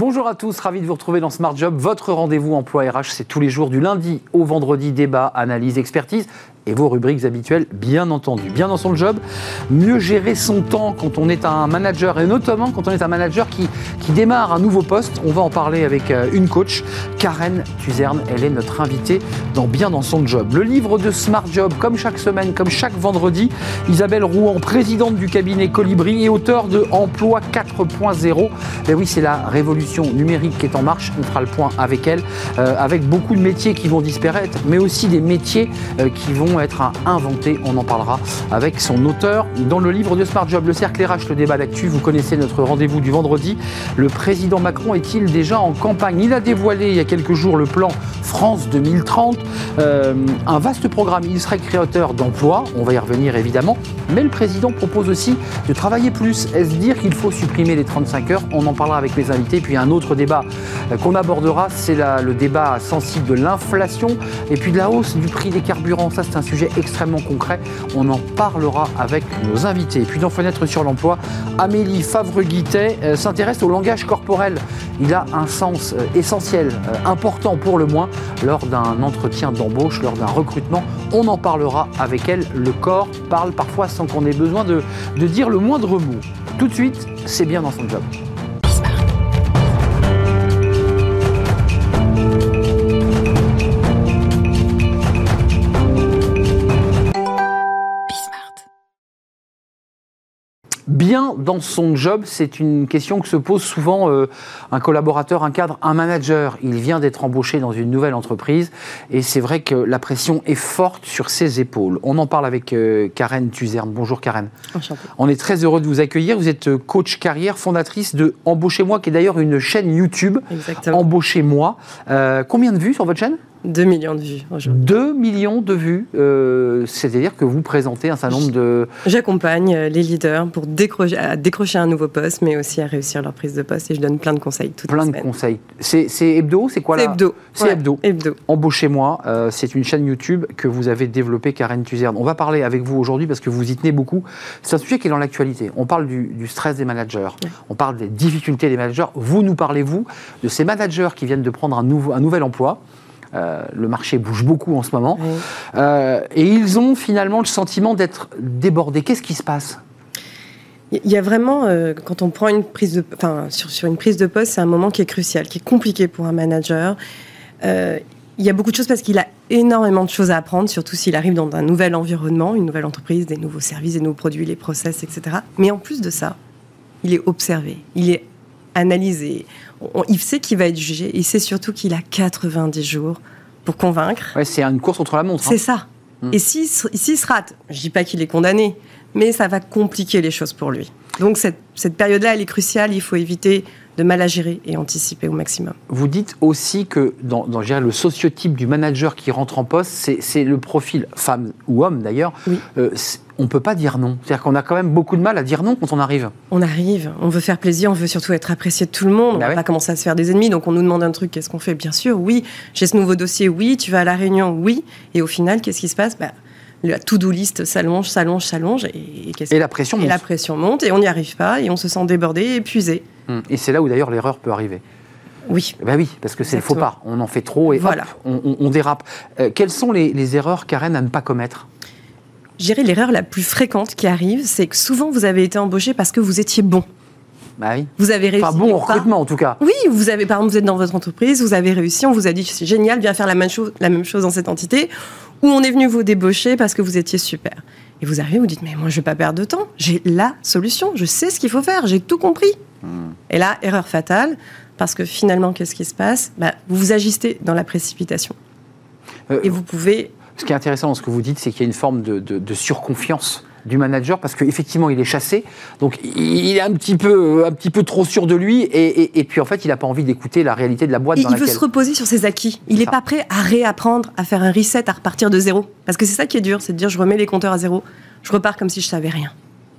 Bonjour à tous, ravi de vous retrouver dans Smart Job. Votre rendez-vous emploi RH, c'est tous les jours du lundi au vendredi, débat, analyse, expertise et vos rubriques habituelles, bien entendu. Bien dans son job, mieux gérer son temps quand on est un manager, et notamment quand on est un manager qui, qui démarre un nouveau poste. On va en parler avec euh, une coach, Karen Tuzerne. Elle est notre invitée dans Bien dans son job. Le livre de Smart Job, comme chaque semaine, comme chaque vendredi, Isabelle Rouen, présidente du cabinet Colibri et auteur de Emploi 4.0. Et oui, c'est la révolution numérique qui est en marche. On fera le point avec elle, euh, avec beaucoup de métiers qui vont disparaître, mais aussi des métiers euh, qui vont être à inventer. On en parlera avec son auteur dans le livre de Smart Job. Le cercle RH, le débat d'actu. Vous connaissez notre rendez-vous du vendredi. Le président Macron est-il déjà en campagne? Il a dévoilé il y a quelques jours le plan France 2030. Euh, un vaste programme. Il serait créateur d'emplois. On va y revenir évidemment. Mais le président propose aussi de travailler plus. Est-ce dire qu'il faut supprimer les 35 heures? On en parlera avec les invités. Puis un autre débat euh, qu'on abordera, c'est le débat sensible de l'inflation et puis de la hausse du prix des carburants. Ça, c'est un sujet extrêmement concret. On en parlera avec nos invités. Et puis dans Fenêtre sur l'emploi, Amélie Favre-Guittet euh, s'intéresse au langage corporel. Il a un sens euh, essentiel, euh, important pour le moins, lors d'un entretien d'embauche, lors d'un recrutement. On en parlera avec elle. Le corps parle parfois sans qu'on ait besoin de, de dire le moindre mot. Tout de suite, c'est bien dans son job. Bien dans son job C'est une question que se pose souvent euh, un collaborateur, un cadre, un manager. Il vient d'être embauché dans une nouvelle entreprise et c'est vrai que la pression est forte sur ses épaules. On en parle avec euh, Karen Tuzerne. Bonjour Karen. On est très heureux de vous accueillir. Vous êtes euh, coach carrière, fondatrice de Embauchez-moi, qui est d'ailleurs une chaîne YouTube. Embauchez-moi. combien de vues sur votre chaîne? 2 millions de vues aujourd'hui. 2 millions de vues, euh, c'est-à-dire que vous présentez un certain nombre de... J'accompagne euh, les leaders pour décrocher, à décrocher un nouveau poste, mais aussi à réussir leur prise de poste et je donne plein de conseils toutes Plein de conseils. C'est hebdo C'est quoi là C'est hebdo. C'est hebdo. hebdo. Embauchez-moi, euh, c'est une chaîne YouTube que vous avez développée, Karen Tuzerne. On va parler avec vous aujourd'hui parce que vous y tenez beaucoup. C'est un sujet qui est dans l'actualité. On parle du, stress des managers, on parle des difficultés des managers. Vous nous parlez, vous, de ces managers qui viennent de prendre un, nouveau, un nouvel emploi euh, le marché bouge beaucoup en ce moment. Euh, et ils ont finalement le sentiment d'être débordés. Qu'est-ce qui se passe? Il y a vraiment, euh, quand on prend une prise de, enfin, sur, sur une prise de poste, c'est un moment qui est crucial, qui est compliqué pour un manager. il y a beaucoup de choses parce qu'il a énormément de choses à apprendre, surtout s'il arrive dans un nouvel environnement, une nouvelle entreprise, des nouveaux services, des nouveaux produits, les process, etc. Mais en plus de ça, il est observé, il est analysé il sait qu'il va être jugé. Il sait surtout qu'il a 90 jours pour convaincre. Ouais, c'est une course contre la montre. Hein. C'est ça. Hmm. Et s'il se rate, je dis pas qu'il est condamné, mais ça va compliquer les choses pour lui. Donc cette, cette période-là, elle est cruciale. Il faut éviter de mal à gérer et anticiper au maximum. Vous dites aussi que dans, dans le sociotype du manager qui rentre en poste, c'est le profil, femme ou homme d'ailleurs, euh, on ne peut pas dire non. C'est-à-dire qu'on a quand même beaucoup de mal à dire non quand on arrive. On arrive, on veut faire plaisir, on veut surtout être apprécié de tout le monde, on ne bah va pas commencer à se faire des ennemis, donc on nous demande un truc, qu'est-ce qu'on fait? Bien sûr, oui, j'ai ce nouveau dossier, oui, tu vas à la réunion, oui, et au final, qu'est-ce qui se passe? Bah, la to-do list s'allonge, s'allonge, s'allonge. Et, et, la pression et monte. la pression monte et on n'y arrive pas et on se sent débordé, épuisé. Hum. Et c'est là où d'ailleurs l'erreur peut arriver. Oui. Ben oui, parce que c'est le faux pas. On en fait trop et voilà. on, dérape. Euh, quelles sont les, erreurs, Karen, à ne pas commettre? Gérer l'erreur la plus fréquente qui arrive, c'est que souvent vous avez été embauché parce que vous étiez bon. Bah oui. Vous avez réussi. Enfin, bon au recrutement, en tout cas. Oui, vous avez, par exemple, vous êtes dans votre entreprise, vous avez réussi, on vous a dit c'est génial, viens faire la même, chose, la même chose dans cette entité, ou on est venu vous débaucher parce que vous étiez super. Et vous arrivez, vous dites, mais moi, je ne vais pas perdre de temps. J'ai la solution. Je sais ce qu'il faut faire. J'ai tout compris. Et là, erreur fatale, parce que finalement, qu'est-ce qui se passe? Bah, Vous vous agissez dans la précipitation. Euh, et vous pouvez... Ce qui est intéressant dans ce que vous dites, c'est qu'il y a une forme de surconfiance du manager parce qu'effectivement il est chassé, donc il est un petit peu, un petit peu trop sûr de lui et, puis en fait il n'a pas envie d'écouter la réalité de la boîte. il veut se reposer sur ses acquis. Il n'est pas prêt à réapprendre, à faire un reset, à repartir de zéro. Parce que c'est ça qui est dur, c'est de dire je remets les compteurs à zéro, je repars comme si je savais rien.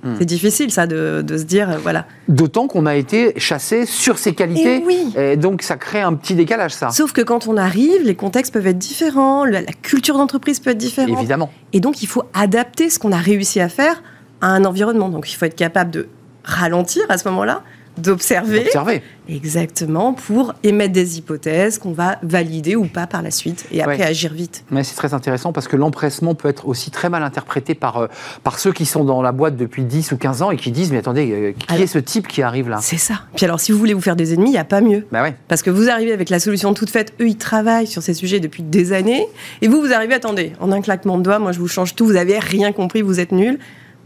Hmm. C'est difficile, ça, de, se dire, euh, voilà. D'autant qu'on a été chassé sur ses qualités. Et oui. Et donc, ça crée un petit décalage, ça. Sauf que quand on arrive, les contextes peuvent être différents, la, culture d'entreprise peut être différente. Évidemment. Et donc, il faut adapter ce qu'on a réussi à faire à un environnement. Donc, il faut être capable de ralentir à ce moment-là, d'observer. Exactement, pour émettre des hypothèses qu'on va valider ou pas par la suite et après Ouais. agir vite. Mais c'est très intéressant parce que l'empressement peut être aussi très mal interprété par, euh, par ceux qui sont dans la boîte depuis 10 ou 15 ans et qui disent Mais attendez, euh, qui Alors- est ce type qui arrive là? C'est ça. Puis alors, si vous voulez vous faire des ennemis, il n'y a pas mieux. Bah ouais. Parce que vous arrivez avec la solution toute faite, eux ils travaillent sur ces sujets depuis des années, et vous vous arrivez, attendez, en un claquement de doigts, moi je vous change tout, vous avez rien compris, vous êtes nuls,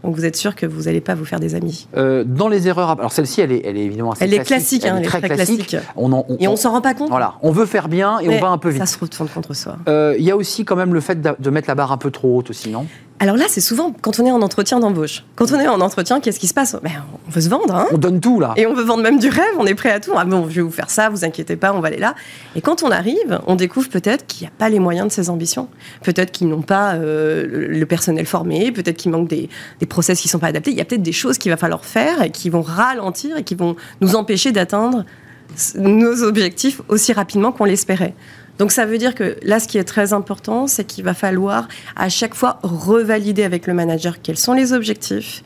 donc vous êtes sûr que vous n'allez pas vous faire des amis. Euh, dans les erreurs, alors celle-ci, elle est, elle est évidemment assez Elle est classique, hein, elle est très très classique. classique. On en- on- Et on s'en rend pas compte. Voilà, on veut faire bien et mais on va un peu vite. Ça se retourne contre soi. Euh, Il y a aussi quand même le fait de, de mettre la barre un peu trop haute aussi, non? Alors là, c'est souvent quand on est en entretien d'embauche. Quand on est en entretien, qu'est-ce qui se passe? Ben, On veut se vendre, hein On donne tout là. Et on veut vendre même du rêve, on est prêt à tout. Ah bon, je vais vous faire ça, vous inquiétez pas, on va aller là. Et quand on arrive, on découvre peut-être qu'il n'y a pas les moyens de ses ambitions. Peut-être qu'ils n'ont pas euh, le personnel formé, peut-être qu'il manque des, des process qui ne sont pas adaptés. Il y a peut-être des choses qu'il va falloir faire et qui vont ralentir et qui vont nous empêcher d'atteindre nos objectifs aussi rapidement qu'on l'espérait. Donc ça veut dire que là, ce qui est très important, c'est qu'il va falloir à chaque fois revalider avec le manager quels sont les objectifs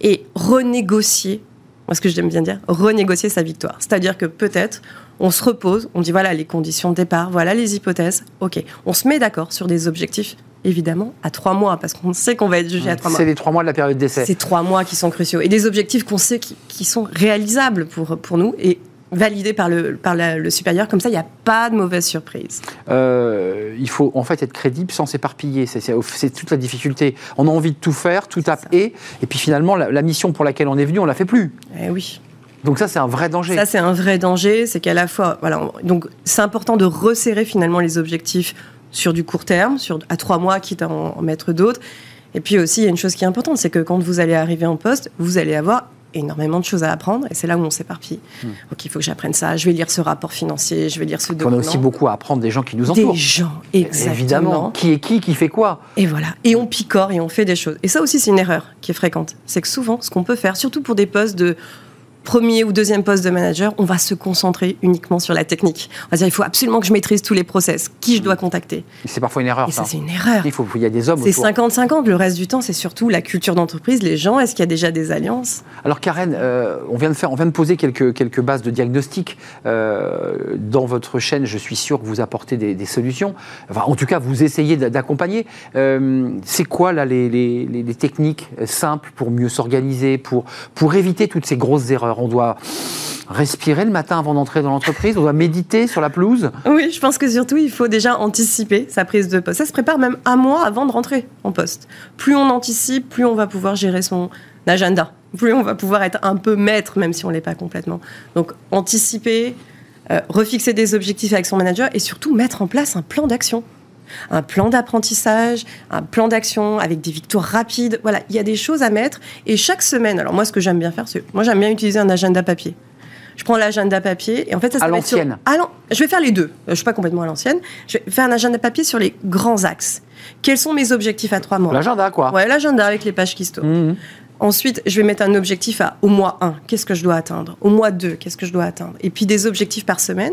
et renégocier, moi ce que j'aime bien dire, renégocier sa victoire. C'est-à-dire que peut-être on se repose, on dit voilà les conditions de départ, voilà les hypothèses, ok, on se met d'accord sur des objectifs, évidemment, à trois mois, parce qu'on sait qu'on va être jugé à trois mois. C'est les trois mois de la période d'essai. C'est trois mois qui sont cruciaux. Et des objectifs qu'on sait qui, qui sont réalisables pour, pour nous et validés par le, par la- le supérieur. Comme ça, il n'y a pas de mauvaise surprise. Euh, il faut en fait être crédible sans s'éparpiller. C'est- toute la difficulté. On a envie de tout faire, tout taper, et puis finalement, la, la mission pour laquelle on est venu, on la fait plus. Eh oui. Donc ça, c'est un vrai danger. Ça, c'est un vrai danger. C'est qu'à la fois, voilà, on- donc c'est important de resserrer finalement les objectifs sur du court terme, sur, à trois mois, quitte à en, en mettre d'autres. Et puis aussi, il y a une chose qui est importante, c'est que quand vous allez arriver en poste, vous allez avoir énormément de choses à apprendre, et c'est là où on s'éparpille. Ok, il faut que j'apprenne ça. Je vais lire ce rapport financier, je vais lire ce on document. a aussi beaucoup à apprendre des gens qui nous des entourent. gens, exactement. Évidemment. Qui est qui, qui fait quoi? Et voilà. Et on picore et on fait des choses. Et ça aussi, c'est une erreur qui est fréquente. C'est que souvent, ce qu'on peut faire, surtout pour des postes de premier ou deuxième poste de manager, on va se concentrer uniquement sur la technique. On va dire, il faut absolument que je maîtrise tous les process. Qui je dois contacter C'est parfois une erreur. Et ça, c'est une erreur. Il faut, il y a des hommes C'est autour. 50-50. Le reste du temps, c'est surtout la culture d'entreprise, les gens. Est-ce qu'il y a déjà des alliances? Alors Karen, euh, on vient de faire, on vient de poser quelques quelques bases de diagnostic Euh, dans votre chaîne. Je suis sûr que vous apportez des, des solutions. Enfin, en tout cas, vous essayez d'a- d'accompagner. Euh, c'est quoi là les, les- les- les techniques simples pour mieux s'organiser, pour pour éviter toutes ces grosses erreurs? On doit respirer le matin avant d'entrer dans l'entreprise. On doit méditer sur la pelouse. Oui, je pense que surtout, il faut déjà anticiper sa prise de poste. Ça se prépare même un mois avant de rentrer en poste. Plus on anticipe, plus on va pouvoir gérer son agenda. Plus on va pouvoir être un peu maître, même si on ne l'est pas complètement. Donc, anticiper, euh, refixer des objectifs avec son manager et surtout mettre en place un plan d'action. Un plan d'apprentissage, un plan d'action avec des victoires rapides. Voilà, il y a des choses à mettre. Et chaque semaine, alors moi, ce que j'aime bien faire, c'est. Moi, j'aime bien utiliser un agenda papier. Je prends l'agenda papier et en fait, ça, ça À sur- l'ancienne. l'an- Je vais faire les deux. Euh, Je suis pas complètement à l'ancienne. Je vais faire un agenda papier sur les grands axes. Quels sont mes objectifs à trois mois? L'agenda, quoi. Ouais, l'agenda avec les pages qui se tournent. Mhm. Ensuite, je vais mettre un objectif à au mois 1, qu'est-ce que je dois atteindre? Au mois 2, qu'est-ce que je dois atteindre? Et puis des objectifs par semaine.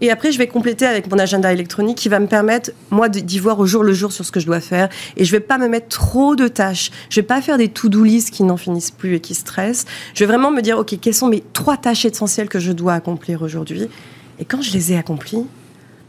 Et après, je vais compléter avec mon agenda électronique qui va me permettre, moi, d'y voir au jour le jour sur ce que je dois faire. Et je vais pas me mettre trop de tâches. Je vais pas faire des to-do lists qui n'en finissent plus et qui stressent. Je vais vraiment me dire, OK, quelles sont mes trois tâches essentielles que je dois accomplir aujourd'hui? Et quand je les ai accomplies,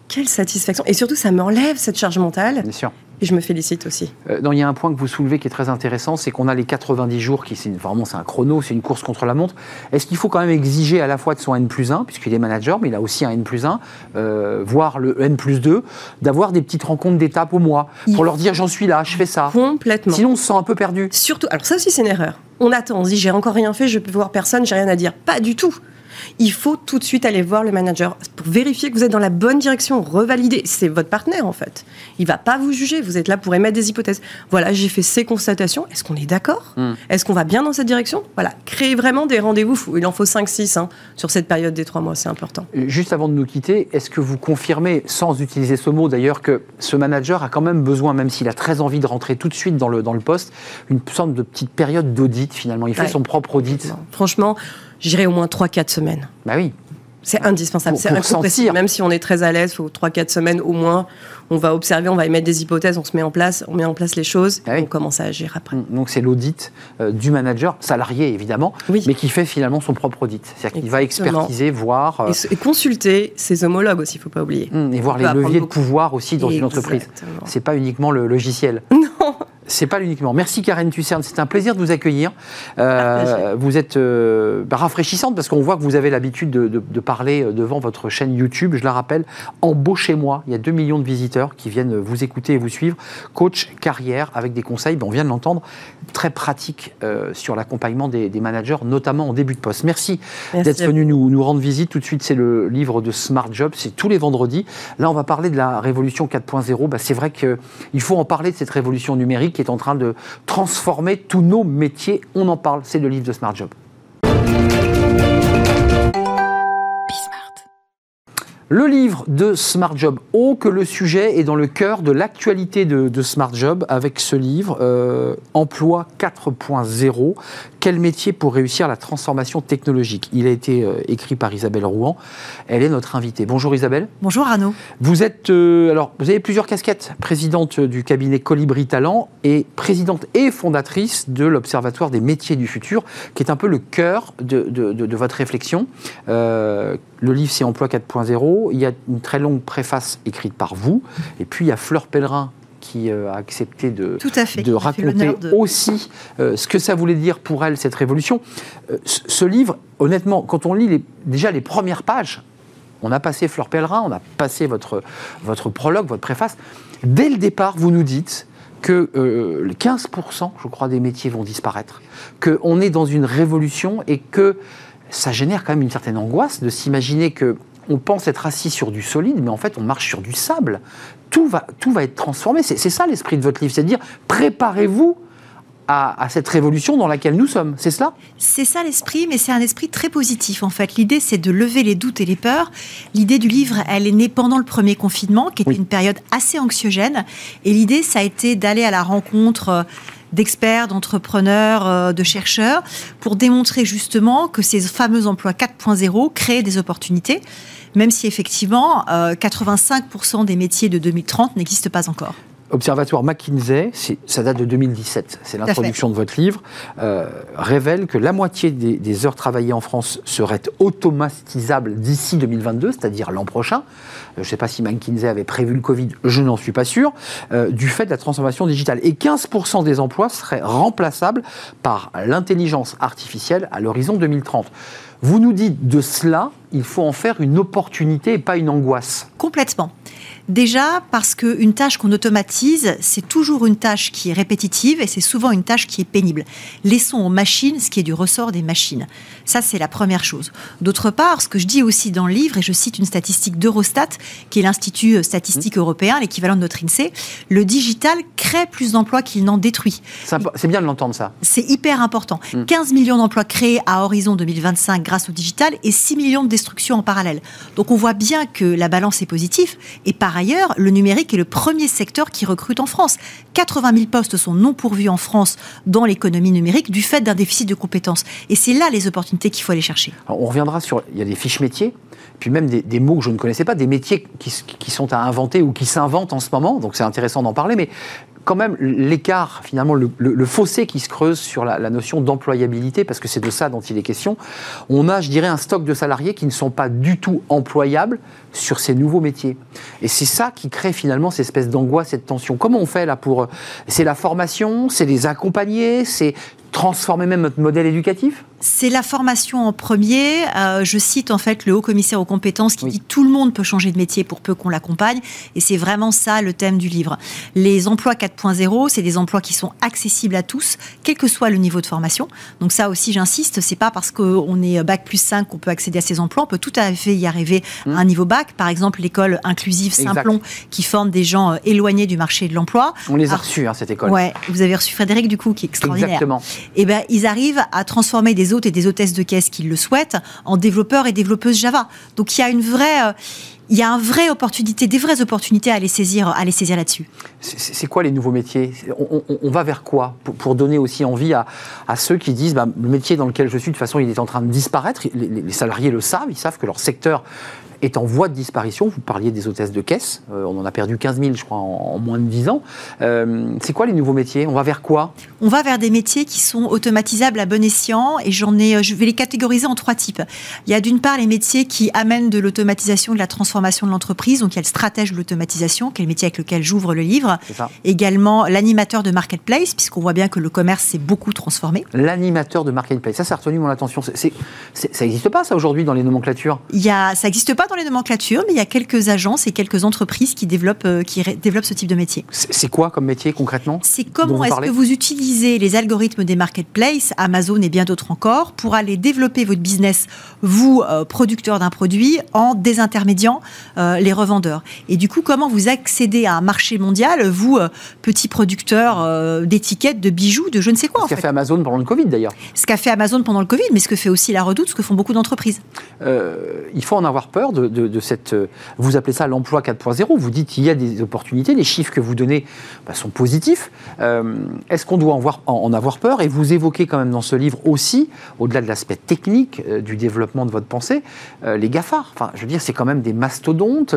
quelle satisfaction Et surtout, ça m'enlève cette charge mentale. Bien sûr. Et je me félicite aussi. Euh, non, il y a un point que vous soulevez qui est très intéressant, c'est qu'on a les 90 jours, qui c'est vraiment c'est un chrono, c'est une course contre la montre. Est-ce qu'il faut quand même exiger à la fois de son N plus 1, puisqu'il est manager, mais il a aussi un N plus 1, euh, voire le N plus 2, d'avoir des petites rencontres d'étapes au mois, Il- pour leur dire j'en suis là, je fais ça. Complètement. Sinon on se sent un peu perdu. Surtout, alors ça aussi c'est une erreur. On attend, on se dit j'ai encore rien fait, je peux voir personne, j'ai rien à dire. Pas du tout. Il faut tout de suite aller voir le manager pour vérifier que vous êtes dans la bonne direction, revalider. C'est votre partenaire en fait. Il va pas vous juger, vous êtes là pour émettre des hypothèses. Voilà, j'ai fait ces constatations, est-ce qu'on est d'accord Hmm. Est-ce qu'on va bien dans cette direction Voilà, créer vraiment des rendez-vous fous. Il en faut 5-6 hein, sur cette période des trois mois, c'est important. Euh, Juste avant de nous quitter, est-ce que vous confirmez, sans utiliser ce mot d'ailleurs, que ce manager a quand même besoin, même s'il a très envie de rentrer tout de suite dans le, dans le poste, une sorte de petite période d'audit finalement? Il fait Ouais. son propre audit. Franchement, j'irai au moins 3-4 semaines. Bah oui. C'est indispensable, c'est incompressible. Même si on est très à l'aise, il faut 3-4 semaines au moins. On va observer, on va émettre des hypothèses, on se met en place, on met en place les choses, ah on commence à agir après. Mm. Donc c'est l'audit euh, du manager, salarié évidemment, mais qui fait finalement son propre audit. C'est-à-dire qu'il va expertiser, voir... Euh, et, consulter ses homologues aussi, il ne faut pas oublier. Mm, et voir les leviers de pouvoir aussi dans une entreprise. C'est pas uniquement le logiciel. Non c'est pas l'uniquement. Merci Karen Tucerne, c'est un plaisir de vous accueillir. Euh, vous êtes euh, bah, rafraîchissante parce qu'on voit que vous avez l'habitude de, parler euh, devant votre chaîne YouTube. Je la rappelle, embauchez-moi. Il y a 2 millions de visiteurs qui viennent vous écouter et vous suivre. Coach carrière avec des conseils, ben, on vient de l'entendre, très pratiques sur l'accompagnement des, managers, notamment en début de poste. Merci, d'être venu nous, nous, rendre visite. Tout de suite, c'est le livre de Smart Job, c'est tous les vendredis. Là, on va parler de la révolution 4.0. Ben, c'est vrai qu'il faut en parler de cette révolution numérique qui est en train de transformer tous nos métiers. On en parle, c'est le livre de Smart Job. Le livre de Smart Job. Oh, que le sujet est dans le cœur de l'actualité de, Smart Job avec ce livre, euh, Emploi 4.0. Quel métier pour réussir la transformation technologique Il a été euh, écrit par Isabelle Rouen. Elle est notre invitée. Bonjour Isabelle. Bonjour Arnaud. Vous êtes, euh, alors, vous avez plusieurs casquettes. Présidente du cabinet Colibri Talent et présidente et fondatrice de l'Observatoire des métiers du futur, qui est un peu le cœur de, votre réflexion. le livre, c'est Emploi 4.0 il y a une très longue préface écrite par vous, et puis il y a Fleur Pellerin qui euh, a accepté de, de raconter aussi euh, ce que ça voulait dire pour elle, cette révolution. Euh, ce livre, honnêtement, quand on lit déjà les premières pages, on a passé Fleur Pellerin, on a passé votre, votre prologue, votre préface. Dès le départ, vous nous dites que 15%, je crois, des métiers vont disparaître, qu'on est dans une révolution et que ça génère quand même une certaine angoisse de s'imaginer que on pense être assis sur du solide, mais en fait, on marche sur du sable. Tout va, tout va être transformé. C'est ça l'esprit de votre livre, c'est de dire préparez-vous à, cette révolution dans laquelle nous sommes. C'est cela? C'est ça l'esprit, mais c'est un esprit très positif en fait. L'idée, c'est de lever les doutes et les peurs. L'idée du livre, elle est née pendant le premier confinement, qui était une période assez anxiogène. Et l'idée, ça a été d'aller à la rencontre euh, d'experts, d'entrepreneurs, euh, de chercheurs, pour démontrer justement que ces fameux emplois 4.0 créent des opportunités même si effectivement 85% euh, des métiers de 2030 n'existent pas encore. Observatoire McKinsey, ça date de 2017, c'est l'introduction de votre livre, euh, révèle que la moitié des, heures travaillées en France seraient automatisables d'ici 2022, c'est-à-dire l'an prochain. Euh, je ne sais pas si McKinsey avait prévu le Covid, je n'en suis pas sûr, du fait de la transformation digitale. Et 15% des emplois seraient remplaçables par l'intelligence artificielle à l'horizon 2030. Vous nous dites de cela, il faut en faire une opportunité et pas une angoisse. Complètement. Déjà parce qu'une tâche qu'on automatise, c'est toujours une tâche qui est répétitive et c'est souvent une tâche qui est pénible. Laissons aux machines ce qui est du ressort des machines. Ça, c'est la première chose. D'autre part, ce que je dis aussi dans le livre, et je cite une statistique d'Eurostat, qui est l'Institut statistique mmh. européen, l'équivalent de notre INSEE, le digital crée plus d'emplois qu'il n'en détruit. C'est bien de l'entendre, ça. C'est hyper important. 15 mmh. millions d'emplois créés à horizon 2025 grâce au digital et 6 millions de destructions en parallèle. Donc on voit bien que la balance est positive. Et par par ailleurs, le numérique est le premier secteur qui recrute en France. 80 000 postes sont non pourvus en France dans l'économie numérique du fait d'un déficit de compétences. Et c'est là les opportunités qu'il faut aller chercher. on reviendra sur. Il y a des fiches métiers, puis même des, mots que je ne connaissais pas, des métiers qui, sont à inventer ou qui s'inventent en ce moment. Donc c'est intéressant d'en parler. Mais quand même l'écart, finalement, le, fossé qui se creuse sur la, notion d'employabilité, parce que c'est de ça dont il est question. On a, je dirais, un stock de salariés qui ne sont pas du tout employables sur ces nouveaux métiers. Et c'est ça qui crée finalement cette espèce d'angoisse, cette tension. Comment on fait là pour... C'est la formation, c'est les accompagner, c'est transformer même notre modèle éducatif? C'est la formation en premier. Euh, je cite en fait le haut commissaire aux compétences qui dit tout le monde peut changer de métier pour peu qu'on l'accompagne. Et c'est vraiment ça le thème du livre. Les emplois 4.0, c'est des emplois qui sont accessibles à tous, quel que soit le niveau de formation. Donc ça aussi, j'insiste, c'est pas parce qu'on est bac plus 5 qu'on peut accéder à ces emplois. On peut tout à fait y arriver à un mmh. niveau bac. Par exemple, l'école inclusive Simplon qui forme des gens euh, éloignés du marché de l'emploi. On les a reçus, hein, cette école. Ouais, vous avez reçu Frédéric du coup, qui est extraordinaire. Exactement et eh ben, ils arrivent à transformer des hôtes et des hôtesses de caisse qui le souhaitent en développeurs et développeuses Java. Donc il y a une vraie, euh, il y a un vrai opportunité, des vraies opportunités à les saisir, à les saisir là-dessus. C'est quoi les nouveaux métiers? On, va vers quoi? Pour, donner aussi envie à, ceux qui disent bah, le métier dans lequel je suis, de toute façon, il est en train de disparaître. les salariés le savent, ils savent que leur secteur est en voie de disparition. Vous parliez des hôtesses de caisse. Euh, on en a perdu 15 000, je crois, en, moins de 10 ans. Euh, c'est quoi les nouveaux métiers? On va vers quoi? On va vers des métiers qui sont automatisables à bon escient. Et j'en ai, je vais les catégoriser en trois types. Il y a d'une part les métiers qui amènent de l'automatisation, de la transformation de l'entreprise. Donc il y a le stratège de l'automatisation, qui est le métier avec lequel j'ouvre le livre. Également l'animateur de marketplace, puisqu'on voit bien que le commerce s'est beaucoup transformé. L'animateur de marketplace, ça, ça a retenu mon attention. ça n'existe pas, ça, aujourd'hui, dans les nomenclatures? Il y a, Ça n'existe pas dans les nomenclatures, mais il y a quelques agences et quelques entreprises qui développent, euh, qui développent ce type de métier. C'est quoi comme métier concrètement C'est comment est-ce que vous utilisez les algorithmes des marketplaces, Amazon et bien d'autres encore, pour aller développer votre business, vous, euh, producteur d'un produit, en désintermédiant euh, les revendeurs? Et du coup, comment vous accédez à un marché mondial, vous, petit producteur d'étiquettes, de bijoux, de je ne sais quoi. Ce qu'a fait? Amazon pendant le Covid d'ailleurs. Ce qu'a fait Amazon pendant le Covid, mais ce que fait aussi la Redoute, ce que font beaucoup d'entreprises. il faut en avoir peur de, de, cette. Euh, vous appelez ça l'emploi 4.0. Vous dites qu'il y a des opportunités. Les chiffres que vous donnez bah, sont positifs. Euh, est-ce qu'on doit en, voir, en, avoir peur? Et vous évoquez quand même dans ce livre aussi, au-delà de l'aspect technique euh, du développement de votre pensée, les GAFAR. Enfin, je veux dire, c'est quand même des mastodontes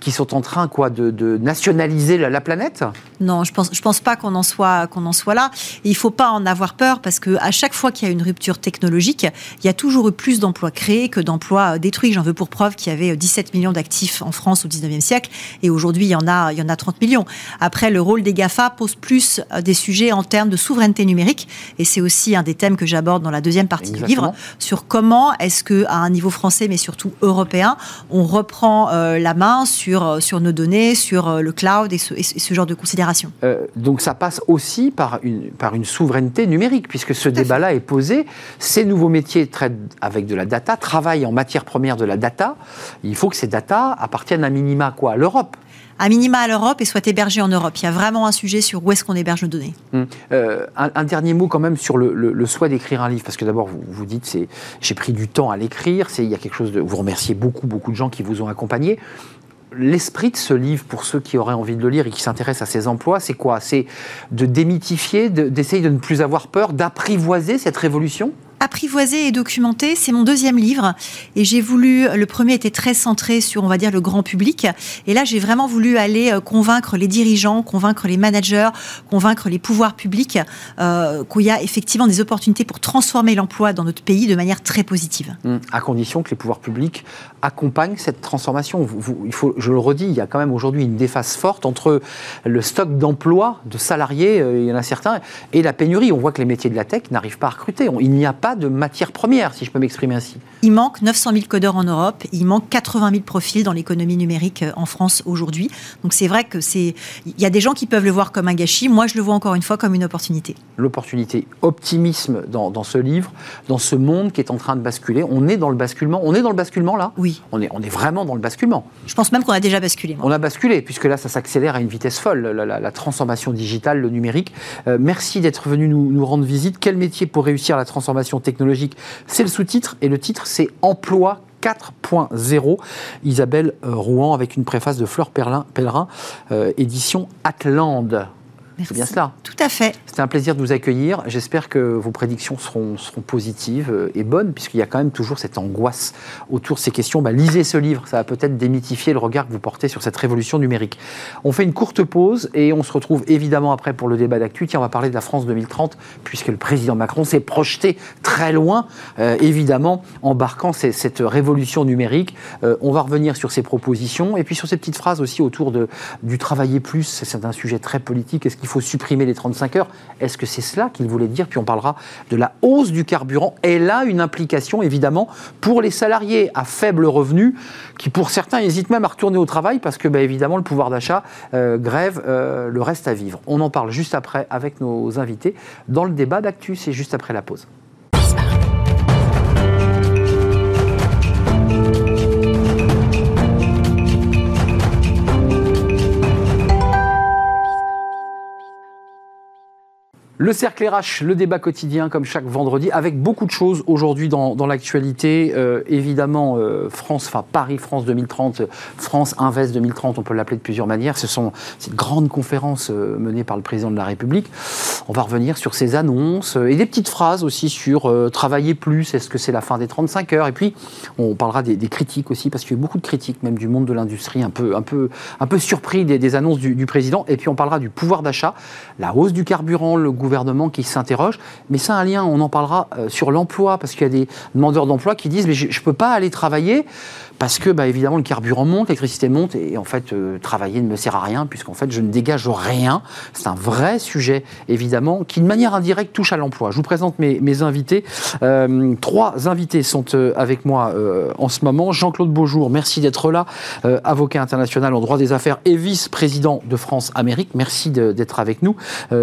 qui sont en train quoi, de, nationaliser la, planète Non, je pense, je pense pas qu'on en soit en soit là. il faut pas en avoir peur parce que à chaque fois qu'il y a une rupture technologique, il y a toujours eu plus d'emplois créés que d'emplois détruits. J'en veux pour preuve qu'il y avait 17 millions d'actifs en France au 19e siècle et aujourd'hui il y en a il y en a 30 millions. Après le rôle des Gafa pose plus euh, des sujets en termes de souveraineté numérique et c'est aussi un des thèmes que j'aborde dans la deuxième partie du livre sur comment est-ce que à un niveau français mais surtout européen, on reprend euh, la main sur euh, sur nos données, sur le cloud et ce, genre de considérations. donc ça passe aussi par une par une souveraineté numérique puisque ce débat-là est posé. Ces nouveaux métiers traitent avec de la data, travaillent en matière première de la data il faut que ces data appartiennent à minima quoi, à l'Europe à minima à l'Europe et soient hébergés en Europe. Il y a vraiment un sujet sur où est-ce qu'on héberge nos données. Hum. Euh, un, dernier mot quand même sur le, souhait d'écrire un livre, parce que d'abord vous, vous dites c'est j'ai pris du temps à l'écrire, c'est il y a quelque chose de vous remerciez beaucoup beaucoup de gens qui vous ont accompagné. L'esprit de ce livre, pour ceux qui auraient envie de le lire et qui s'intéressent à ces emplois, c'est quoi? C'est de démythifier, d'essayer de ne plus avoir peur, d'apprivoiser cette révolution? Apprivoiser et documenter, c'est mon deuxième livre. Et j'ai voulu, le premier était très centré sur, on va dire, le grand public. Et là, j'ai vraiment voulu aller euh, convaincre les dirigeants, convaincre les managers, convaincre les pouvoirs publics euh, qu'il y a effectivement des opportunités pour transformer l'emploi dans notre pays de manière très positive. Mmh. À condition que les pouvoirs publics accompagnent cette transformation. il faut, je le redis, il y a quand même aujourd'hui une déphase forte entre le stock d'emplois, de salariés, euh, il y en a certains, et la pénurie. On voit que les métiers de la tech n'arrivent pas à recruter. il n'y a pas de matière première, si je peux m'exprimer ainsi. Il manque 900 000 codeurs en Europe, il manque 80 000 profils dans l'économie numérique euh, en France aujourd'hui. Donc c'est vrai que c'est, il y a des gens qui peuvent le voir comme un gâchis. Moi, je le vois encore une fois comme une opportunité. L'opportunité, optimisme dans, dans ce livre, dans ce monde qui est en train de basculer. On est dans le basculement. On est dans le basculement là? Oui. On est, on est vraiment dans le basculement. Je pense même qu'on a déjà basculé. On a basculé puisque là, ça s'accélère à une vitesse folle. La, transformation digitale, le numérique. Euh, merci d'être venu nous, nous rendre visite. Quel métier pour réussir la transformation technologique? C'est le sous-titre et le titre c'est Emploi 4.0. Isabelle euh, Rouen avec une préface de Fleur Pellerin, euh, édition Atlande. C'est bien cela. Tout à fait. C'était un plaisir de vous accueillir. J'espère que vos prédictions seront, seront positives euh, et bonnes, puisqu'il y a quand même toujours cette angoisse autour de ces questions. Bah, lisez ce livre, ça va peut-être démythifier le regard que vous portez sur cette révolution numérique. On fait une courte pause et on se retrouve évidemment après pour le débat d'actu. Tiens, on va parler de la France 2030, puisque le président Macron s'est projeté très loin, euh, évidemment, embarquant cette révolution numérique. Euh, on va revenir sur ses propositions et puis sur ces petites phrases aussi autour de, du travailler plus. C'est un sujet très politique. Est-ce qu'il faut supprimer les 35 heures. Est-ce que c'est cela qu'il voulait dire? Puis on parlera de la hausse du carburant. Elle a une implication évidemment pour les salariés à faible revenu qui pour certains hésitent même à retourner au travail parce que bah, évidemment le pouvoir d'achat euh, grève euh, le reste à vivre. On en parle juste après avec nos invités dans le débat d'actu. C'est juste après la pause. Le cercle RH, le débat quotidien comme chaque vendredi, avec beaucoup de choses aujourd'hui dans, l'actualité. Euh, évidemment, euh, France, enfin Paris-France 2030, France Invest 2030, on peut l'appeler de plusieurs manières. Ce sont ces grandes conférences euh, menées par le président de la République. On va revenir sur ces annonces et des petites phrases aussi sur travailler plus, est-ce que c'est la fin des 35 heures? Et puis, on parlera des, critiques aussi, parce qu'il y a eu beaucoup de critiques, même du monde de l'industrie, un peu surpris des, annonces du, du président. Et puis, on parlera du pouvoir d'achat, la hausse du carburant, le gouvernement qui s'interroge. Mais c'est un lien, on en parlera euh, sur l'emploi, parce qu'il y a des demandeurs d'emploi qui disent, mais je ne peux pas aller travailler parce que bah, évidemment le carburant monte, l'électricité monte et en fait euh, travailler ne me sert à rien puisqu'en fait je ne dégage rien. C'est un vrai sujet évidemment qui de manière indirecte touche à l'emploi. Je vous présente mes, mes invités. Euh, trois invités sont euh, avec moi en ce moment. Jean-Claude Beaujour, merci d'être là, avocat international en droit des affaires et vice-président de France Amérique. Merci d'être avec nous.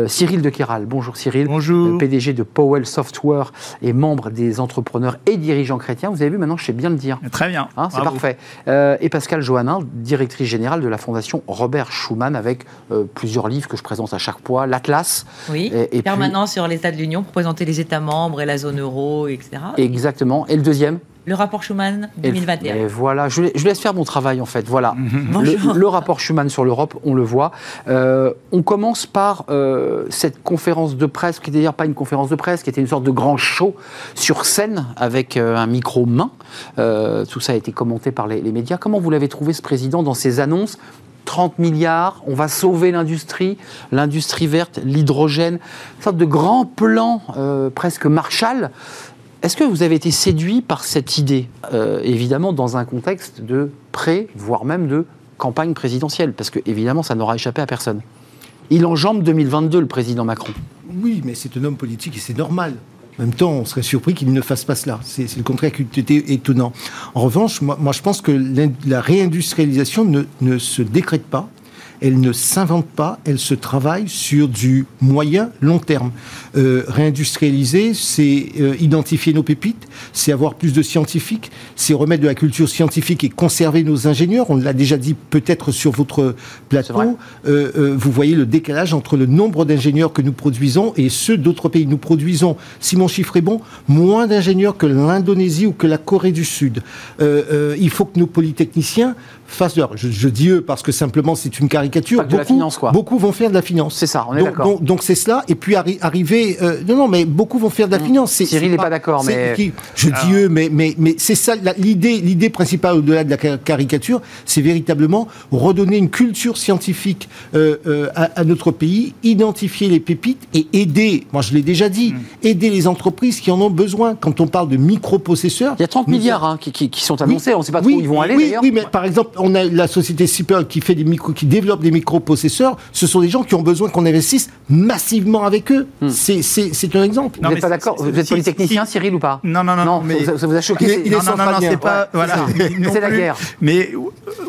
Cyril de Kéral, bonjour Cyril. Bonjour. PDG de Powell Software et membre des entrepreneurs et dirigeants chrétiens. Vous avez vu maintenant, je sais bien le dire. Très bien. Hein, Parfait. Euh, et Pascal Johannin, directrice générale de la Fondation Robert Schuman, avec euh, plusieurs livres que je présente à chaque fois. L'Atlas. Oui, et, permanent sur l'état de l'Union pour présenter les États membres et la zone euro, etc. Exactement. Et le deuxième? Le rapport Schuman 2021. Et voilà, je, laisse faire mon travail en fait. Voilà, le, le, rapport Schuman sur l'Europe, on le voit. Euh, on commence par euh, cette conférence de presse, qui n'était d'ailleurs pas une conférence de presse, qui était une sorte de grand show sur scène avec euh, un micro main. tout ça a été commenté par les, les médias. Comment vous l'avez trouvé ce président dans ses annonces? 30 milliards, on va sauver l'industrie, l'industrie verte, l'hydrogène, une sorte de grand plan presque Marshall. Est-ce que vous avez été séduit par cette idée, euh, évidemment dans un contexte de pré, voire même de campagne présidentielle? Parce que, évidemment, ça n'aura échappé à personne. Il enjambe 2022, le président Macron. Oui, mais c'est un homme politique et c'est normal. En même temps, on serait surpris qu'il ne fasse pas cela. C'est le contraire qui était étonnant. En revanche, moi, je pense que la réindustrialisation ne se décrète pas elle ne s'invente pas, elle se travaille sur du moyen long terme. Euh, réindustrialiser, c'est euh, identifier nos pépites, c'est avoir plus de scientifiques, c'est remettre de la culture scientifique et conserver nos ingénieurs. On l'a déjà dit peut-être sur votre plateau. Euh, vous voyez le décalage entre le nombre d'ingénieurs que nous produisons et ceux d'autres pays. Nous produisons, si mon chiffre est bon, moins d'ingénieurs que l'Indonésie ou que la Corée du Sud. il faut que nos polytechniciens fassent de... Je, je dis eux parce que simplement c'est une caricature. beaucoup, finance, quoi. beaucoup vont faire de la finance. C'est ça, on est d'accord. Donc c'est cela. Et puis arriver. Euh, non, non, mais beaucoup vont faire de la mmh. finance. Cyril n'est pas, d'accord, mais. je dis eux, mais, mais, mais c'est ça. L'idée, l'idée principale au-delà de la caricature, c'est véritablement redonner une culture scientifique euh, euh, à, notre pays, identifier les pépites et aider. Moi, je l'ai déjà dit, mmh. aider les entreprises qui en ont besoin. Quand on parle de microprocesseurs. Il y a 30 milliards hein, qui, qui, sont annoncés. on ne sait pas trop où ils vont aller. Oui, oui, mais par exemple, on a la société Super qui fait des micro, qui développe des microprocesseurs. Ce sont des gens qui ont besoin qu'on investisse massivement avec eux. Hmm. C'est un exemple. vous n'êtes pas d'accord Vous êtes polytechnicien, Cyril, ou pas Non, non, non. non mais ça, vous a choqué Non, non, non, c'est pas. Voilà. C'est la guerre. Mais euh,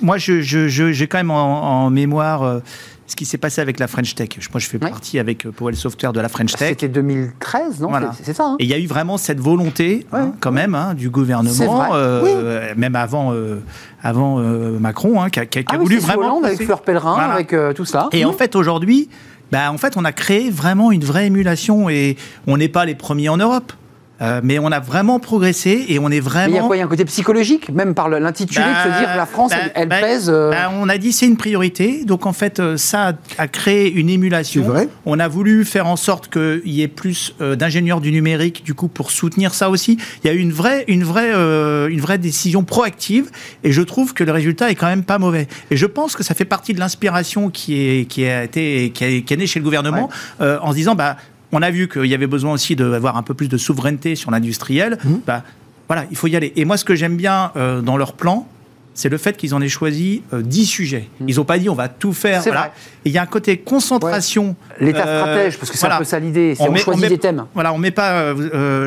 moi, j'ai je, quand même en, mémoire. Ce qui s'est passé avec la French Tech. Moi, je fais partie avec euh, Powell Software de la French Tech. C'était 2013, non C'est ça. Hein. et il y a eu vraiment cette volonté, hein, quand même, hein, du gouvernement, euh, même avant, euh, avant Macron, qui a, qui a ah voulu vraiment. Hollande, avec Fleur Pellerin, avec tout ça. Et en fait, aujourd'hui, bah, en fait, on a créé vraiment une vraie émulation et on n'est pas les premiers en Europe. Euh, mais on a vraiment progressé et on est vraiment. il y a quoi Il y a un côté psychologique, même par l'intitulé, de se dire que la France, bah, elle, bah, pèse. Euh, bah, on a dit c'est une priorité. Donc en fait, euh, ça a créé une émulation. Vrai. On a voulu faire en sorte qu'il y ait plus d'ingénieurs du numérique, du coup, pour soutenir ça aussi. Il y a eu une vraie, une vraie, une vraie décision proactive et je trouve que le résultat est quand même pas mauvais. Et je pense que ça fait partie de l'inspiration qui, est, qui, a été, qui, est née chez le gouvernement en se disant bah, on a vu qu'il y avait besoin aussi d'avoir un peu plus de souveraineté sur l'industriel. Mmh. Bah, voilà, il faut y aller. Et moi, ce que j'aime bien euh, dans leur plan, c'est le fait qu'ils en aient choisi 10 euh, sujets. Mmh. Ils n'ont pas dit on va tout faire. Voilà. Et il y a un côté concentration. L'état euh, stratège, parce que c'est un peu ça l'idée. On, on, choisit des thèmes. Voilà, on met pas.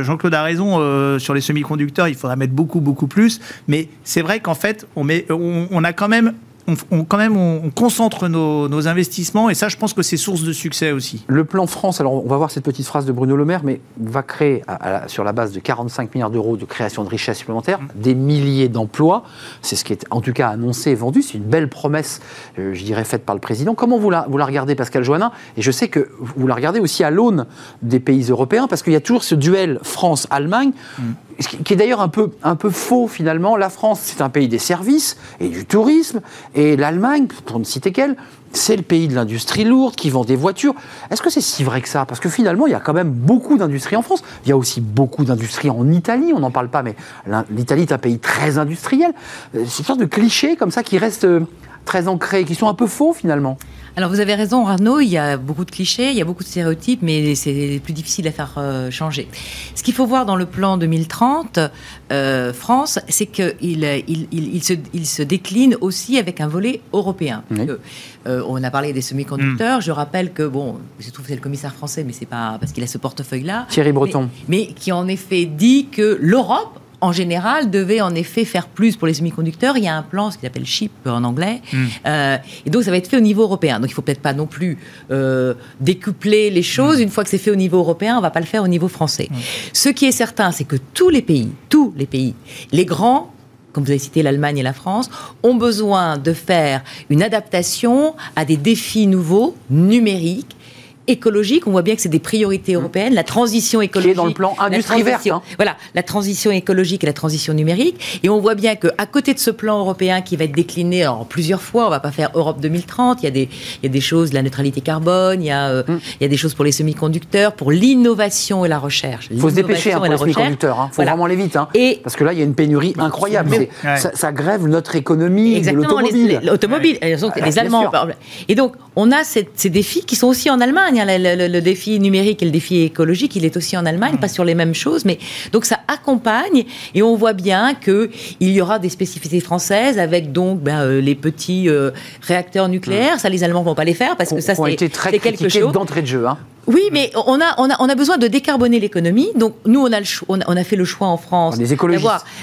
Jean-Claude a raison sur les semi-conducteurs. Il faudra mettre beaucoup, beaucoup plus. Mais c'est vrai qu'en fait, on met, on, a quand même on, on- quand même, on, on concentre nos, nos investissements et ça, je pense que c'est source de succès aussi. Le plan France, alors on va voir cette petite phrase de Bruno Le Maire, mais va créer, à- à la- sur la base de 45 milliards d'euros de création de richesses supplémentaires, des milliers d'emplois. C'est ce qui est en tout cas annoncé et vendu. C'est une belle promesse, euh, je dirais, faite par le président. Comment vous la, vous la regardez, Pascal Joannin? Et je sais que vous la regardez aussi à l'aune des pays européens, parce qu'il y a toujours ce duel France-Allemagne, ce qui est d'ailleurs un peu, un peu faux finalement. La France, c'est un pays des services et du tourisme, et l'Allemagne, pour ne citer qu'elle, c'est le pays de l'industrie lourde qui vend des voitures. Est-ce que c'est si vrai que ça? Parce que finalement, il y a quand même beaucoup d'industries en France. Il y a aussi beaucoup d'industries en Italie, on n'en parle pas, mais l'Italie est un pays très industriel. Euh, C'est une sorte de clichés comme ça qui restent euh, très ancrés, qui sont un peu faux finalement. Alors vous avez raison, Arnaud, il y a beaucoup de clichés, il y a beaucoup de stéréotypes, mais c'est plus difficile à faire euh, changer. Ce qu'il faut voir dans le plan 2030, euh, France, c'est qu'il il, il, il se, il se décline aussi avec un volet européen. Que, euh, on a parlé des semi-conducteurs, je rappelle que, bon, je trouve que c'est le commissaire français, mais c'est pas parce qu'il a ce portefeuille-là. Thierry Breton. Mais, mais qui en effet dit que l'Europe, en général, devait en effet faire plus pour les semi-conducteurs. Il y a un plan, ce qu'il appelle CHIP en anglais. Euh, et donc, ça va être fait au niveau européen. Donc, il faut peut-être pas non plus euh, décupler les choses. Une fois que c'est fait au niveau européen, on va pas le faire au niveau français. Ce qui est certain, c'est que tous les pays, tous les pays, les grands, comme vous avez cité l'Allemagne et la France, ont besoin de faire une adaptation à des défis nouveaux, numériques, écologiques. On voit bien que c'est des priorités européennes. La transition écologique. dans le plan la industrie verte, hein. Voilà, la transition écologique et la transition numérique. Et on voit bien que à côté de ce plan européen qui va être décliné en plusieurs fois, on va pas faire Europe 2030. Il y a des, il y a des choses, la neutralité carbone. Il y a, euh, Mm. il y a des choses pour les semi-conducteurs, pour l'innovation et la recherche. Il faut se dépêcher hein, pour les semi-conducteurs. Il faut Voilà. vraiment aller vite. hein. Et Parce que là, il y a une pénurie incroyable. Ouais. Ça, ça grève notre économie les- l'automobile. les- l'automobile. Donc, Ouais, les Allemands. Et donc, on a ces défis qui sont aussi en Allemagne. Hein. Le, le- le défi numérique et le défi écologique, il est aussi en Allemagne, pas sur les mêmes choses, mais donc ça accompagne. Et on voit bien que il y aura des spécificités françaises avec donc ben, euh, les petits euh, réacteurs nucléaires. Ça, les Allemands vont pas les faire parce que ça, c'est été très c'est quelque chose. d'entrée de jeu. hein. Oui, mais on a, on, a, on a besoin de décarboner l'économie. Donc, nous, on a, le on a, on a fait le choix en France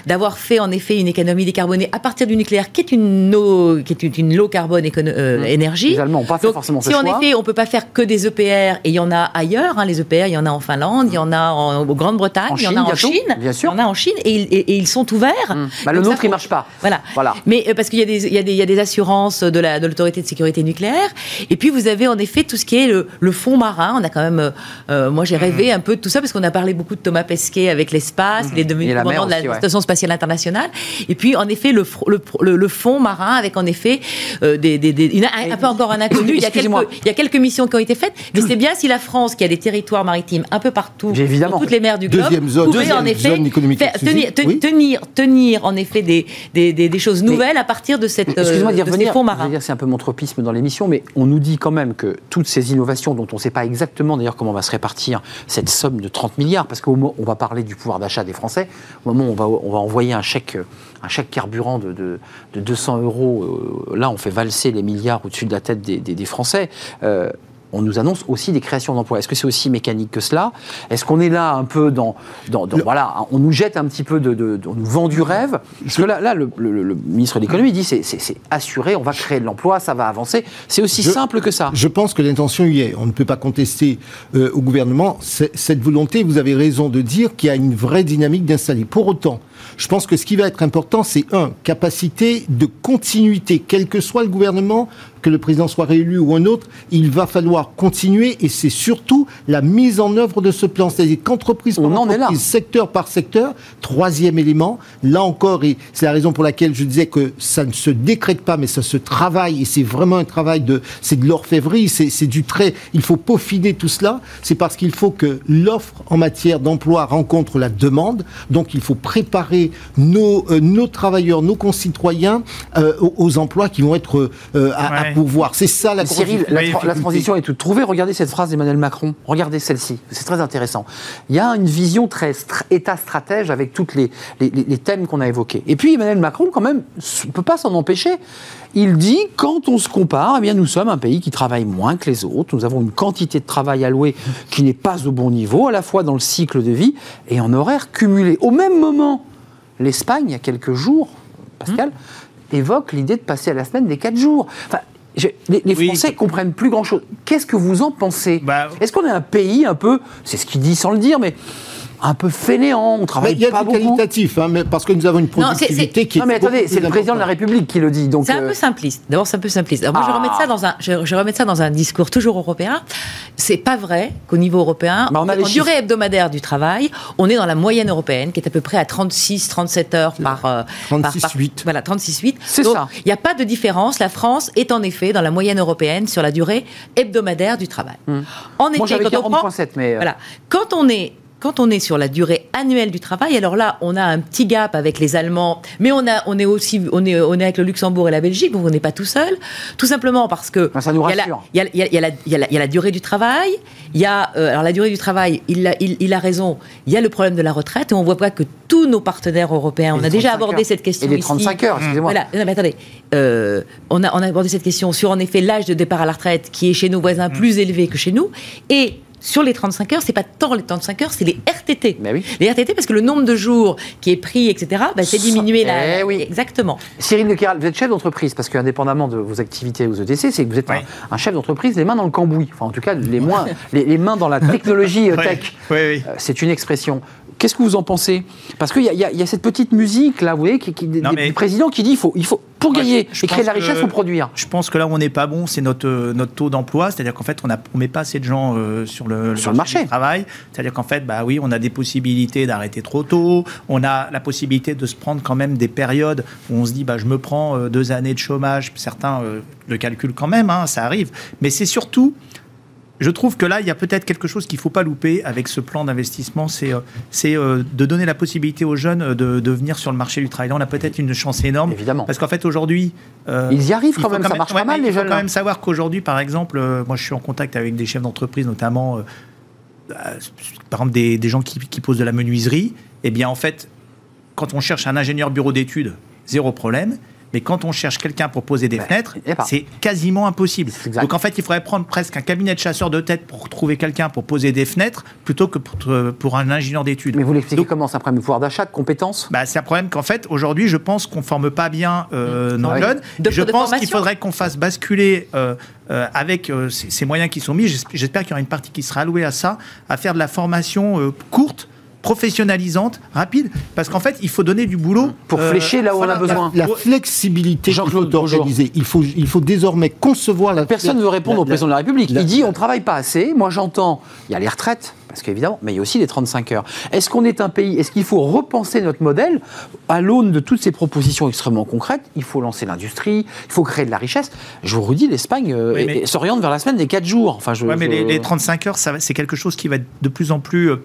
d'avoir, fait en effet une économie décarbonée à partir du nucléaire, qui est une, eau- qui est une, une low carbone euh, énergie. Les Allemands n'ont pas fait Donc, forcément ce si en choix. effet, on peut pas faire que des EPR, et il y en a ailleurs, hein, les EPR, il y en a en Finlande, il y en a en, en Grande-Bretagne, il y en a en bientôt, Chine, bien sûr. il y en a en Chine, et, ils- et- et ils sont ouverts. Hum. Bah, le nôtre, il faut- marche pas. Voilà. Voilà. Mais euh, parce qu'il y a des, il y y a des assurances de la de l'autorité de sécurité nucléaire. Et puis vous avez en effet tout ce qui est le, le fond marin. On a quand même, euh, euh, moi j'ai rêvé un peu de tout ça parce qu'on a parlé beaucoup de Thomas Pesquet avec l'espace. Il est devenu commandant de la aussi, ouais. station spatiale internationale. Et puis en effet le le, le, le fond marin avec en effet euh, des, des, des- une- un, un peu encore un inconnu. Il y a quelques il y a quelques missions qui ont été faites. Mais c'est bien si la France qui a des territoires maritimes un peu partout, évidemment. dans toutes les mers du globe, Deuxième zone- pouvait deuxième en effet zone économique faire- exclusive, tenir, ten- oui. tenir, tenir en effet des, des, des, des choses nouvelles à partir de cette Excusez-moi de ces revenir. fonds Je marins. c'est un peu mon tropisme dans l'émission, mais on nous dit quand même que toutes ces innovations dont on ne sait pas exactement d'ailleurs comment va se répartir cette somme de 30 milliards, parce qu'au moment où on va parler du pouvoir d'achat des Français, au moment où on va, on va envoyer un chèque, un chèque carburant de, de, de 200 euros, euh, là on fait valser les milliards au-dessus de la tête des Français. euh, on nous annonce aussi des créations d'emplois. Est-ce que c'est aussi mécanique que cela? Est-ce qu'on est là un peu dans, dans, dans- voilà, on nous jette un petit peu de, de- de- on nous vend du rêve? Parce que là, là le, le- le ministre de l'économie dit c'est c'est- c'est assuré, on va créer de l'emploi, ça va avancer. C'est aussi Je- simple que ça. Je pense que l'intention y est. On ne peut pas contester euh, au gouvernement cette volonté. Vous avez raison de dire qu'il y a une vraie dynamique d'installer. Pour autant, je pense que ce qui va être important, c'est un, capacité de continuité, quel que soit le gouvernement, que le président soit réélu ou un autre, il va falloir continuer et c'est surtout la mise en œuvre de ce plan. C'est-à-dire qu'entreprise par entreprise, secteur par secteur. Troisième élément, là encore, et c'est la raison pour laquelle je disais que ça ne se décrète pas, mais ça se travaille, et c'est vraiment un travail de, c'est de l'orfèvrerie, c'est du trait. Il faut peaufiner tout cela. C'est parce qu'il faut que l'offre en matière d'emploi rencontre la demande. Donc il faut préparer nos, euh, nos travailleurs, nos concitoyens euh, aux, aux emplois qui vont être euh, à, à Ouais. pourvoir. C'est ça la Cyril, la, Oui, tra- la transition est toute trouvée. Regardez cette phrase d'Emmanuel Macron. Regardez celle-ci. C'est très intéressant. Il y a une vision très str- état-stratège avec tous les, les- les- les thèmes qu'on a évoqués. Et puis Emmanuel Macron, quand même, ne peut pas s'en empêcher. Il dit, quand on se compare, eh bien, nous sommes un pays qui travaille moins que les autres. Nous avons une quantité de travail alloué qui n'est pas au bon niveau, à la fois dans le cycle de vie et en horaire cumulé. Au même moment, l'Espagne, il y a quelques jours, Pascal, évoque l'idée de passer à la semaine des 4 jours. Enfin, je- les, les Oui. Français comprennent plus grand-chose. Qu'est-ce que vous en pensez? Bah, Est-ce qu'on est un pays un peu, c'est ce qu'il dit sans le dire, mais un peu fainéant, on Mais travaille il y a pas du beaucoup qualitatif, hein, mais parce que nous avons une Non, c'est- productivité qui est Non mais attendez, c'est le président de la. République qui le dit. Donc C'est un euh, peu simpliste. D'abord, c'est un peu simpliste. Alors, moi, je Ah. remets ça dans un, je, je remets ça dans un discours toujours européen. C'est pas vrai qu'au niveau européen, Bah, on a les en chiffres. durée hebdomadaire du travail, on est dans la moyenne européenne, qui est à peu près à 36, 37 heures par, euh, par- 36,8. par- Voilà, 36,8. C'est Donc, ça. Il n'y a pas de différence. La France est en effet dans la moyenne européenne sur la durée hebdomadaire du travail. En moi j'avais quand on prend- 40.7, mais euh, voilà. Quand on est quand on est sur la durée annuelle du travail, alors là, on a un petit gap avec les Allemands, mais on a, on est aussi, on est, on est avec le Luxembourg et la Belgique, donc on n'est pas tout seul. Tout simplement parce que Ah, ça nous rassure. il y a, y y la- y a durée du travail, il y a, euh, alors la durée du travail, il a, il, il a raison. Il y a le problème de la retraite et on voit pas que tous nos partenaires européens, on a déjà 35 abordé heures. cette question Et les ici. 35 heures, excusez-moi. Voilà, non, mais attendez, euh, on, a, on a abordé cette question sur en effet l'âge de départ à la retraite qui est chez nos Mm. voisins plus élevé que chez nous. Et sur les 35 heures, c'est pas tant les 35 heures, c'est les RTT. Mais oui. Les RTT parce que le nombre de jours qui est pris, etc., bah, c'est diminué là. Eh oui. Exactement. Cyril de Kéral, vous êtes chef d'entreprise, parce qu'indépendamment de vos activités aux ETC, c'est que vous êtes un- chef d'entreprise les mains dans le cambouis. Enfin, en tout cas, les, moins, les, les mains dans la technologie euh, tech. Oui, oui. Euh, C'est une expression. Qu'est-ce que vous en pensez? Parce qu'il y, y a- il y a cette petite musique, là, vous voyez, qui, qui- des- Non, des- mais- du président qui dit il faut, il faut pour gagner je- je et créer de la richesse, il faut produire. Je pense que là où on n'est pas bon, c'est notre, notre taux d'emploi. C'est-à-dire qu'en fait, on ne met pas assez de gens euh, sur le, Sur le marché. du travail. C'est-à-dire qu'en fait, bah oui, on a des possibilités d'arrêter trop tôt. On a la possibilité de se prendre quand même des périodes où on se dit, bah, je me prends euh, deux années de chômage. Certains euh, le calculent quand même, hein, ça arrive. Mais c'est surtout je trouve que là, il y a peut-être quelque chose qu'il ne faut pas louper avec ce plan d'investissement, c'est euh, euh, de donner la possibilité aux jeunes euh, de, de venir sur le marché du travail. Là, on a peut-être une chance énorme. Évidemment. Parce qu'en fait, aujourd'hui... euh, Ils y arrivent quand même, ça marche pas mal, les Il faut jeunes, quand même savoir qu'aujourd'hui, par exemple, euh, moi, je suis en contact avec des chefs d'entreprise, notamment, euh, par exemple, des, des gens qui, qui posent de la menuiserie. Eh bien, en fait, quand on cherche un ingénieur bureau d'études, zéro problème. Mais quand on cherche quelqu'un pour poser des Ben, fenêtres, c'est quasiment impossible. Donc en fait, il faudrait prendre presque un cabinet de chasseurs de tête pour trouver quelqu'un pour poser des fenêtres plutôt que pour, pour un ingénieur d'études. Mais vous l'expliquez comment C'est un problème de pouvoir d'achat, de compétences? Bah, c'est un problème qu'en fait, aujourd'hui, je pense qu'on forme pas bien euh, Ouais. Et je pense qu'il faudrait qu'on fasse basculer euh, euh, avec euh, ces, ces moyens qui sont mis. J'esp- J'espère qu'il y aura une partie qui sera allouée à ça, à faire de la formation euh, courte professionnalisante, rapide, parce qu'en fait, il faut donner du boulot. Pour euh, flécher là où on a besoin. La flexibilité qu'il Jean-Claude, faut organiser. Il faut, il faut désormais concevoir la. Personne ne veut répondre la- au président de la République. la- il dit on travaille pas assez. Moi j'entends, il y a les retraites, parce qu'évidemment, mais il y a aussi les 35 heures. Est-ce qu'on est un pays, est-ce qu'il faut repenser notre modèle à l'aune de toutes ces propositions extrêmement concrètes? Il faut lancer l'industrie, il faut créer de la richesse. Je vous redis, l'Espagne euh, Oui, s'oriente vers la semaine des 4 jours. Enfin, je, Ouais, mais je- les, les 35 heures, c'est quelque chose qui va être de plus en plus euh,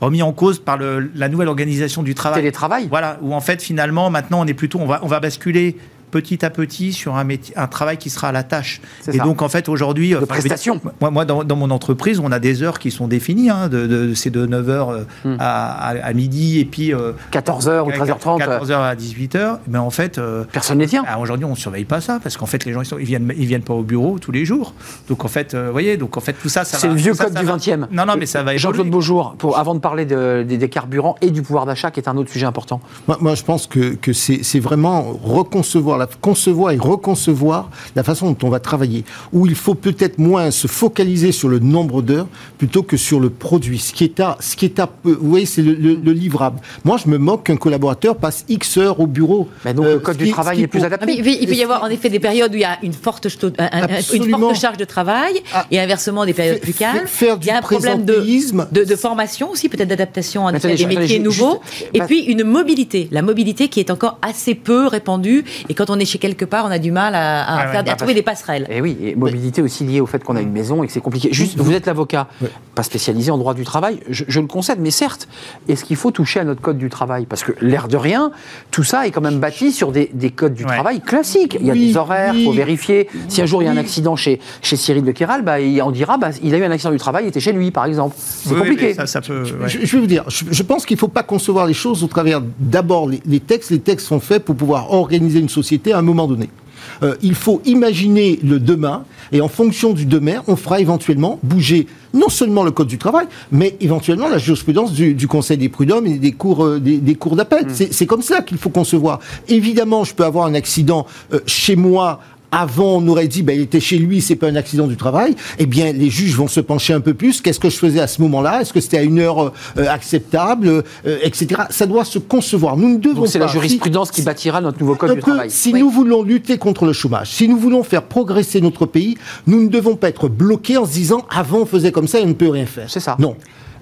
remis en cause par le- la nouvelle organisation du travail. télétravail. Voilà, où en fait finalement maintenant on est plutôt on va on va basculer petit à petit sur un métier, un travail qui sera à la tâche. C'est Et ça. donc en fait aujourd'hui, De enfin, prestations. Moi, moi dans, dans mon entreprise, on a des heures qui sont définies. Hein, de, de- c'est de 9h Hmm. à, à- à midi et puis euh, 14h ou 13h30. 14h à 18h. Mais en fait, euh, Personne ne tient. ah, Aujourd'hui, on ne surveille pas ça parce qu'en fait, les gens ils, sont- ils viennent, ils viennent pas au bureau tous les jours. Donc en fait, euh, vous voyez, donc en fait tout ça, ça C'est le vieux code ça du va- 20e. Non, non, mais ça va Jean-Claude. Beaujour, pour, avant de parler de- des, des carburants et du pouvoir d'achat, qui est un autre sujet important. Moi, moi, je pense que, que c'est c'est vraiment reconcevoir, la, concevoir et reconcevoir la façon dont on va travailler. Où il faut peut-être moins se focaliser sur le nombre d'heures plutôt que sur le produit. Ce qui est à, ce qui est à, vous voyez, c'est le, le- le livrable. Moi, je me moque qu'un collaborateur passe X heures au bureau. Mais donc Euh, le code ce du qui- travail est plus pour- adapté. Mais il peut- y avoir en effet des périodes où il y a une forte, une charge de travail Ah. et inversement des périodes plus calmes. faire du il y a un problème de, de, de formation aussi, peut-être d'adaptation à des métiers nouveaux. juste- et puis une mobilité. La mobilité qui est encore assez peu répandue. Et quand on est chez quelque part, on a du mal à, faire, à bah, trouver des passerelles. Et oui, et mobilité aussi liée au fait qu'on a une maison et que c'est compliqué. Juste, vous êtes l'avocat, pas spécialisé en droit du travail, je, je le concède, mais certes, est-ce qu'il faut toucher à notre code du travail? Parce que l'air de rien, tout ça est quand même bâti sur des, des codes du Ouais. travail classiques. Il y a Oui, des horaires, il oui. faut vérifier. Si un jour il y a un accident chez, chez Cyril de Kéral, bah, il- on dira bah, il a eu un accident du travail, il était chez lui, par exemple. C'est Oui, compliqué. mais Ça, ça peut. ouais. Je, je vais vous dire, je, je pense qu'il ne faut pas concevoir les choses au travers d'abord les, les textes. Les textes sont faits pour pouvoir organiser une société à un moment donné. Euh, il faut imaginer le demain, et en fonction du demain, on fera éventuellement bouger non seulement le code du travail, mais éventuellement la jurisprudence du, Conseil des prud'hommes et des cours, euh, des, cours d'appel. Mm. C'est comme ça qu'il faut concevoir. Évidemment, je peux avoir un accident euh, chez moi avant, on aurait dit, ben, il était chez lui, c'est pas un accident du travail. Eh bien, les juges vont se pencher un peu plus. Qu'est-ce que je faisais à ce moment-là? Est-ce que c'était à une heure euh, acceptable, euh, etc. Ça doit se concevoir. Nous ne devons Donc c'est la jurisprudence qui bâtira notre nouveau code du travail. Si nous voulons lutter contre le chômage, si nous voulons faire progresser notre pays, nous ne devons pas être bloqués en se disant, avant on faisait comme ça et on ne peut rien faire. C'est ça. Non.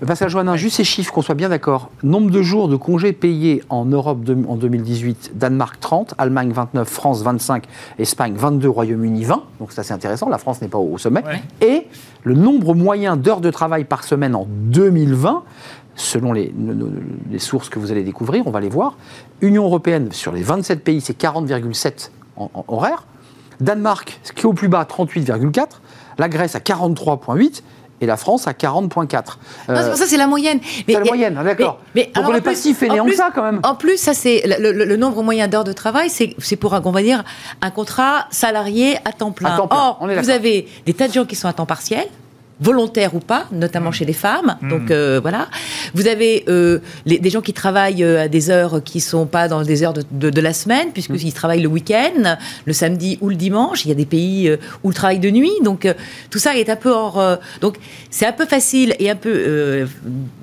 Pascal Joannin, juste ces chiffres, qu'on soit bien d'accord. Nombre de jours de congés payés en Europe en 2018, Danemark 30, Allemagne 29, France 25, Espagne 22, Royaume-Uni 20. Donc c'est assez intéressant, la France n'est pas au sommet. Et le nombre moyen d'heures de travail par semaine en 2020, selon les, les, sources que vous allez découvrir, on va les voir. Union européenne, sur les 27 pays, c'est 40,7 en, en horaire. Danemark, qui est au plus bas, 38,4. La Grèce à 43,8 et la France à 40,4. Euh, ça, c'est la moyenne. C'est la moyenne, d'accord. Mais, Donc on n'est pas si fainéant que ça, quand même. En plus, ça, c'est le, nombre moyen d'heures de travail, c'est pour, on va dire, un contrat salarié à temps plein. À temps plein. Or, vous avez des tas de gens qui sont à temps partiel, volontaires ou pas, notamment mm. chez les femmes. Mm. Donc euh, voilà. Vous avez euh, des gens qui travaillent euh, à des heures qui sont pas dans des heures de, la semaine, puisqu'ils mm. travaillent le week-end, le samedi ou le dimanche. Il y a des pays où le travail de nuit. Donc tout ça est un peu hors. donc c'est un peu facile et un peu.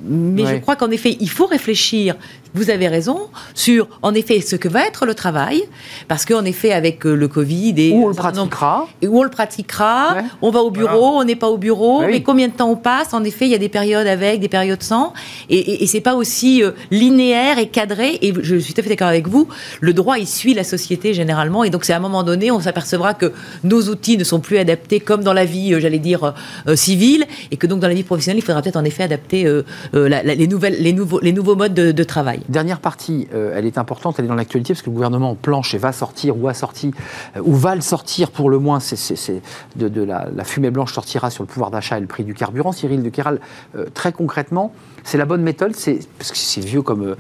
mais je crois qu'en effet, il faut réfléchir vous avez raison sur, en effet, ce que va être le travail, parce qu'en effet, avec euh, le Covid et où on le pratiquera, et où on le pratiquera, on va au bureau, on n'est pas au bureau, mais combien de temps on passe? En effet, il y a des périodes avec, des périodes sans, et, et, c'est pas aussi euh, linéaire et cadré. Et je suis tout à fait d'accord avec vous. Le droit, il suit la société généralement, et donc c'est à un moment donné, on s'apercevra que nos outils ne sont plus adaptés comme dans la vie, euh, j'allais dire civile, et que donc dans la vie professionnelle, il faudra peut-être en effet adapter les nouvelles, les nouveaux, les nouveaux modes de travail. Dernière partie, euh, elle est importante, elle est dans l'actualité parce que le gouvernement planche et va sortir ou a sorti euh, ou va le sortir pour le moins. De, la, fumée blanche sortira sur le pouvoir d'achat et le prix du carburant. Cyril de Kéral, euh, très concrètement, c'est la bonne méthode, c'est parce que c'est vieux comme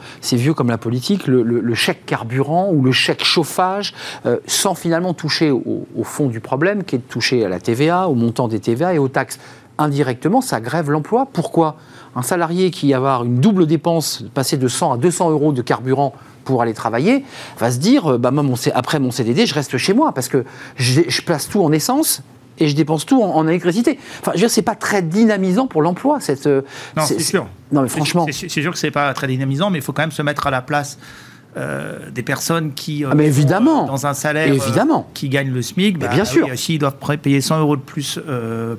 comme la politique, le, chèque carburant ou le chèque chauffage, sans finalement toucher au, au, fond du problème, qui est de toucher à la TVA, au montant des TVA et aux taxes. Indirectement, ça grève l'emploi. Pourquoi? Un salarié qui va avoir une double dépense, passer de 100 à 200 euros de carburant pour aller travailler, va se dire, euh, bah, moi, après mon CDD, je reste chez moi parce que je, place tout en essence et je dépense tout en, électricité. Enfin, je veux dire, c'est pas très dynamisant pour l'emploi. Cette, euh, non, c'est sûr. Non, mais franchement. C'est sûr que c'est pas très dynamisant, mais il faut quand même se mettre à la place euh, des personnes qui euh, ah, mais évidemment. dans un salaire évidemment. qui gagnent le SMIC, bah, bien sûr. S'ils doivent payer 100 euros de plus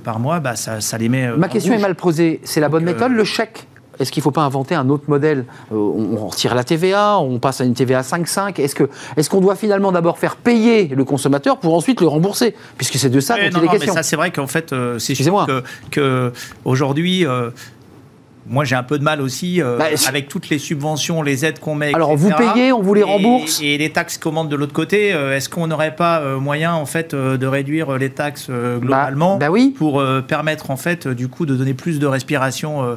par mois, bah, ça, ça les met. Ma question est mal posée. C'est la bonne méthode, le chèque? Est-ce qu'il ne faut pas inventer un autre modèle? On retire la TVA, on passe à une TVA 5,5. Est-ce qu'on est qu'on doit finalement d'abord faire payer le consommateur pour ensuite le rembourser? Puisque c'est de ça dont il est question. Mais ça, c'est vrai qu'en fait, c'est sûr que, que aujourd'hui, moi, j'ai un peu de mal aussi euh, bah, avec toutes les subventions, les aides qu'on met. Alors, vous payez, on vous les rembourse. Et, les taxes qu'on de l'autre côté. Euh, est-ce qu'on n'aurait pas euh, moyen, en fait, de réduire les taxes globalement bah, bah oui. pour permettre, en fait, du coup, de donner plus de respiration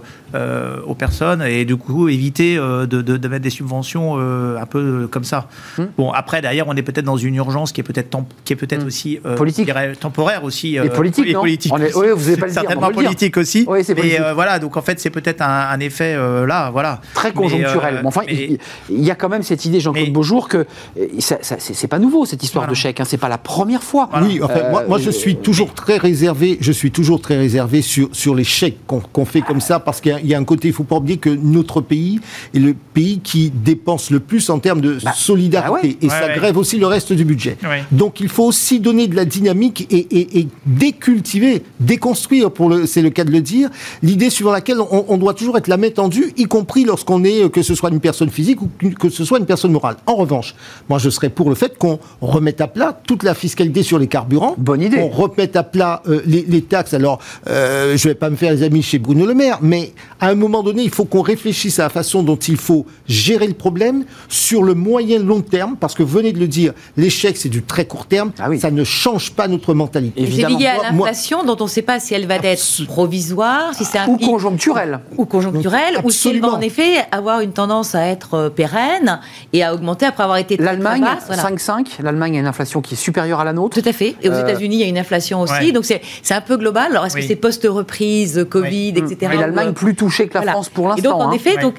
aux personnes et, du coup, éviter de, de, mettre des subventions un peu comme ça. Hmm. Bon, après, d'ailleurs, on est peut-être dans une urgence qui est peut-être qui est peut-être hmm. aussi politique, temporaire aussi. et politique, non politique. oui, vous n'avez pas le certainement politique aussi. Oui, c'est Mais voilà, donc en fait, c'est peut-être un, effet euh, là, voilà. Très conjoncturel. Euh, mais, enfin, il, y a quand même cette idée, Jean-Claude Beaujour, que euh, c'est pas nouveau cette histoire de chèque. Hein, c'est pas la première fois. Oui, moi, je suis toujours très réservé. Je suis toujours très réservé sur sur les chèques qu'on fait comme ça parce qu'il y, a un côté. Il faut pas oublier que notre pays est le pays qui dépense le plus en termes de bah, solidarité bah et ça grève aussi le reste du budget. Donc il faut aussi donner de la dynamique et, et décultiver, déconstruire, pour le, c'est le cas de le dire, l'idée suivant laquelle on, on doit toujours être la main tendue, y compris lorsqu'on est, que ce soit une personne physique ou que ce soit une personne morale. En revanche, moi je serais pour le fait qu'on remette à plat toute la fiscalité sur les carburants. Bonne idée. Qu'on remette à plat euh, les, taxes. Alors, euh, je vais pas me faire les amis chez Bruno Le Maire, mais à un moment donné, il faut qu'on réfléchisse à la façon dont il faut gérer le problème sur le moyen long terme, parce que vous venez de le dire, l'échec c'est du très court terme, ah oui. ça ne change pas notre mentalité. C'est lié à l'inflation dont on ne sait pas si elle va être provisoire, si c'est ou conjoncturelle. ou conjoncturelle, ou si elle va en effet avoir une tendance à être euh, pérenne et à augmenter après avoir été L'Allemagne, 5,5. L'Allemagne a une inflation qui est supérieure à la nôtre. Tout à fait. Et aux euh, États-Unis, il y a une inflation aussi. Donc c'est un peu global. Alors est-ce que c'est post-reprise, Covid, etc. Et l'Allemagne plus que la France pour l'instant. Et donc en hein. effet, donc,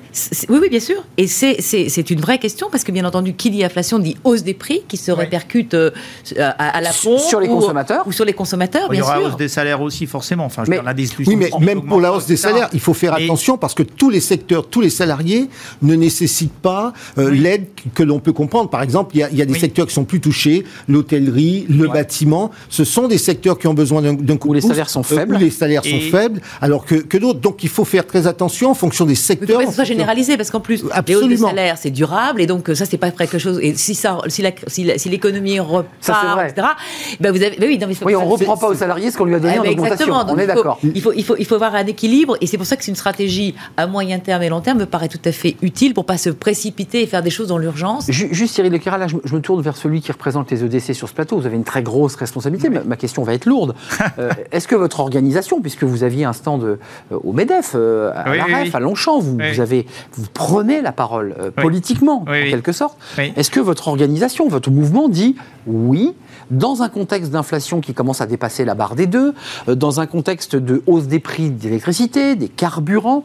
oui, oui, bien sûr. Et c'est une vraie question parce que bien entendu, qui dit inflation dit hausse des prix qui se répercute euh, à, la pompe. Sur les consommateurs Ou sur les consommateurs, bien sûr. Il y aura hausse des salaires aussi, forcément. Enfin, mais, la discussion. Oui, mais même pour la hausse des salaires, il faut faire attention parce que tous les secteurs, tous les salariés ne nécessitent pas euh, l'aide que l'on peut comprendre. Par exemple, il y a, des secteurs qui sont plus touchés, l'hôtellerie, le bâtiment. Ce sont des secteurs qui ont besoin d'un coup où les salaires sont faibles. où les salaires sont faibles, alors que, que d'autres. Donc il faut faire très attention en fonction des secteurs. Il faut que ce soit généralisé parce qu'en plus, Absolument. les hausses de salaires, c'est durable et donc ça, c'est pas quelque chose. Et si ça, si l'économie repart, etc. Ben vous avez, ben oui, non, mais oui, on reprend pas aux salariés ce qu'on lui a donné eh en ben augmentation. on est d'accord. Il faut, il faut, il faut avoir un équilibre et c'est pour ça que c'est une stratégie à moyen terme et long terme me paraît tout à fait utile pour pas se précipiter et faire des choses dans l'urgence. Juste Cyril Lequera, là, je, me tourne vers celui qui représente les EDC sur ce plateau. Vous avez une très grosse responsabilité. Ma, question va être lourde. Euh, est-ce que votre organisation, puisque vous aviez un stand euh, au MEDEF, euh, à la REF, à Longchamp, vous, vous, avez, vous prenez la parole politiquement, en quelque sorte. Est-ce que votre organisation, votre mouvement dit oui, dans un contexte d'inflation qui commence à dépasser la barre des deux, dans un contexte de hausse des prix d'électricité, des carburants,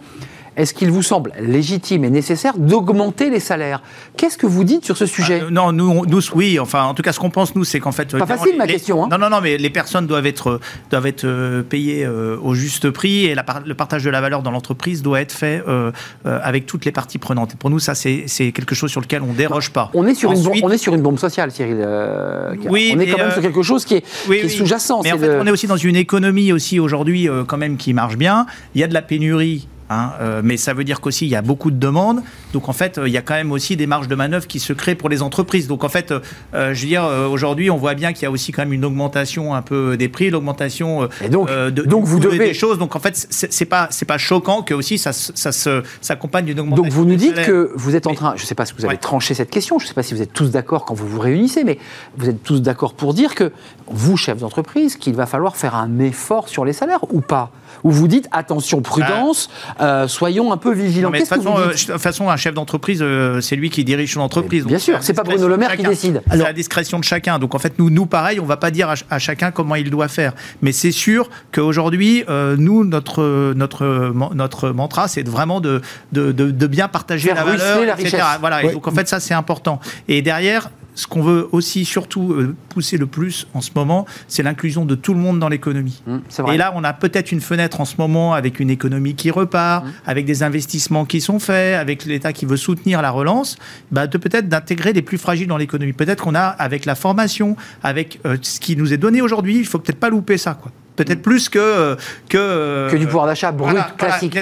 est-ce qu'il vous semble légitime et nécessaire d'augmenter les salaires? Qu'est-ce que vous dites sur ce sujet? Euh, Non, nous, nous, oui. Enfin, en tout cas, ce qu'on pense nous, c'est qu'en fait, pas facile ma question. Hein. Non, non, non, mais les personnes doivent être doivent être euh, payées euh, au juste prix et la, le partage de la valeur dans l'entreprise doit être fait avec toutes les parties prenantes. Et pour nous, ça, c'est quelque chose sur lequel on déroge pas. On est sur une bombe, on est sur une bombe sociale, Cyril. oui, on est quand même sur quelque chose qui est, est sous-jacent. Mais en fait, on est aussi dans une économie aussi aujourd'hui quand même qui marche bien. Il y a de la pénurie Hein, euh, mais ça veut dire qu'aussi il y a beaucoup de demandes. Donc en fait, euh, il y a quand même aussi des marges de manœuvre qui se créent pour les entreprises. Donc en fait, euh, je veux dire, aujourd'hui, on voit bien qu'il y a aussi quand même une augmentation un peu des prix, l'augmentation donc, de, donc vous devez des choses. Donc en fait, c'est pas c'est pas choquant que aussi ça, ça s'accompagne d'une augmentation. Donc vous nous dites que vous êtes en train, je ne sais pas si vous avez tranché cette question, je ne sais pas si vous êtes tous d'accord quand vous vous réunissez, mais vous êtes tous d'accord pour dire que vous, chef d'entreprise, qu'il va falloir faire un effort sur les salaires ou pas? Ou vous dites attention, prudence. Euh, soyons un peu vigilants. de toute façon, un chef d'entreprise, euh, c'est lui qui dirige son entreprise. bien sûr, c'est pas Bruno Le Maire qui décide. C'est la discrétion de chacun. Donc en fait, nous, nous pareil, on va pas dire à, chacun comment il doit faire. Mais c'est sûr qu'aujourd'hui, euh, nous, notre, notre, notre mantra, c'est vraiment de, de, de, bien partager la valeur, la etc. Voilà. Et donc en fait, ça, c'est important. Et derrière, ce qu'on veut aussi surtout euh, pousser le plus en ce moment, c'est l'inclusion de tout le monde dans l'économie. Mmh, et là, on a peut-être une fenêtre en ce moment avec une économie qui repart, mmh. avec des investissements qui sont faits, avec l'État qui veut soutenir la relance, bah, de peut-être d'intégrer les plus fragiles dans l'économie. Peut-être qu'on a, avec la formation, avec euh, ce qui nous est donné aujourd'hui, il faut peut-être pas louper ça. Quoi peut-être plus que que, que du pouvoir d'achat brut classique.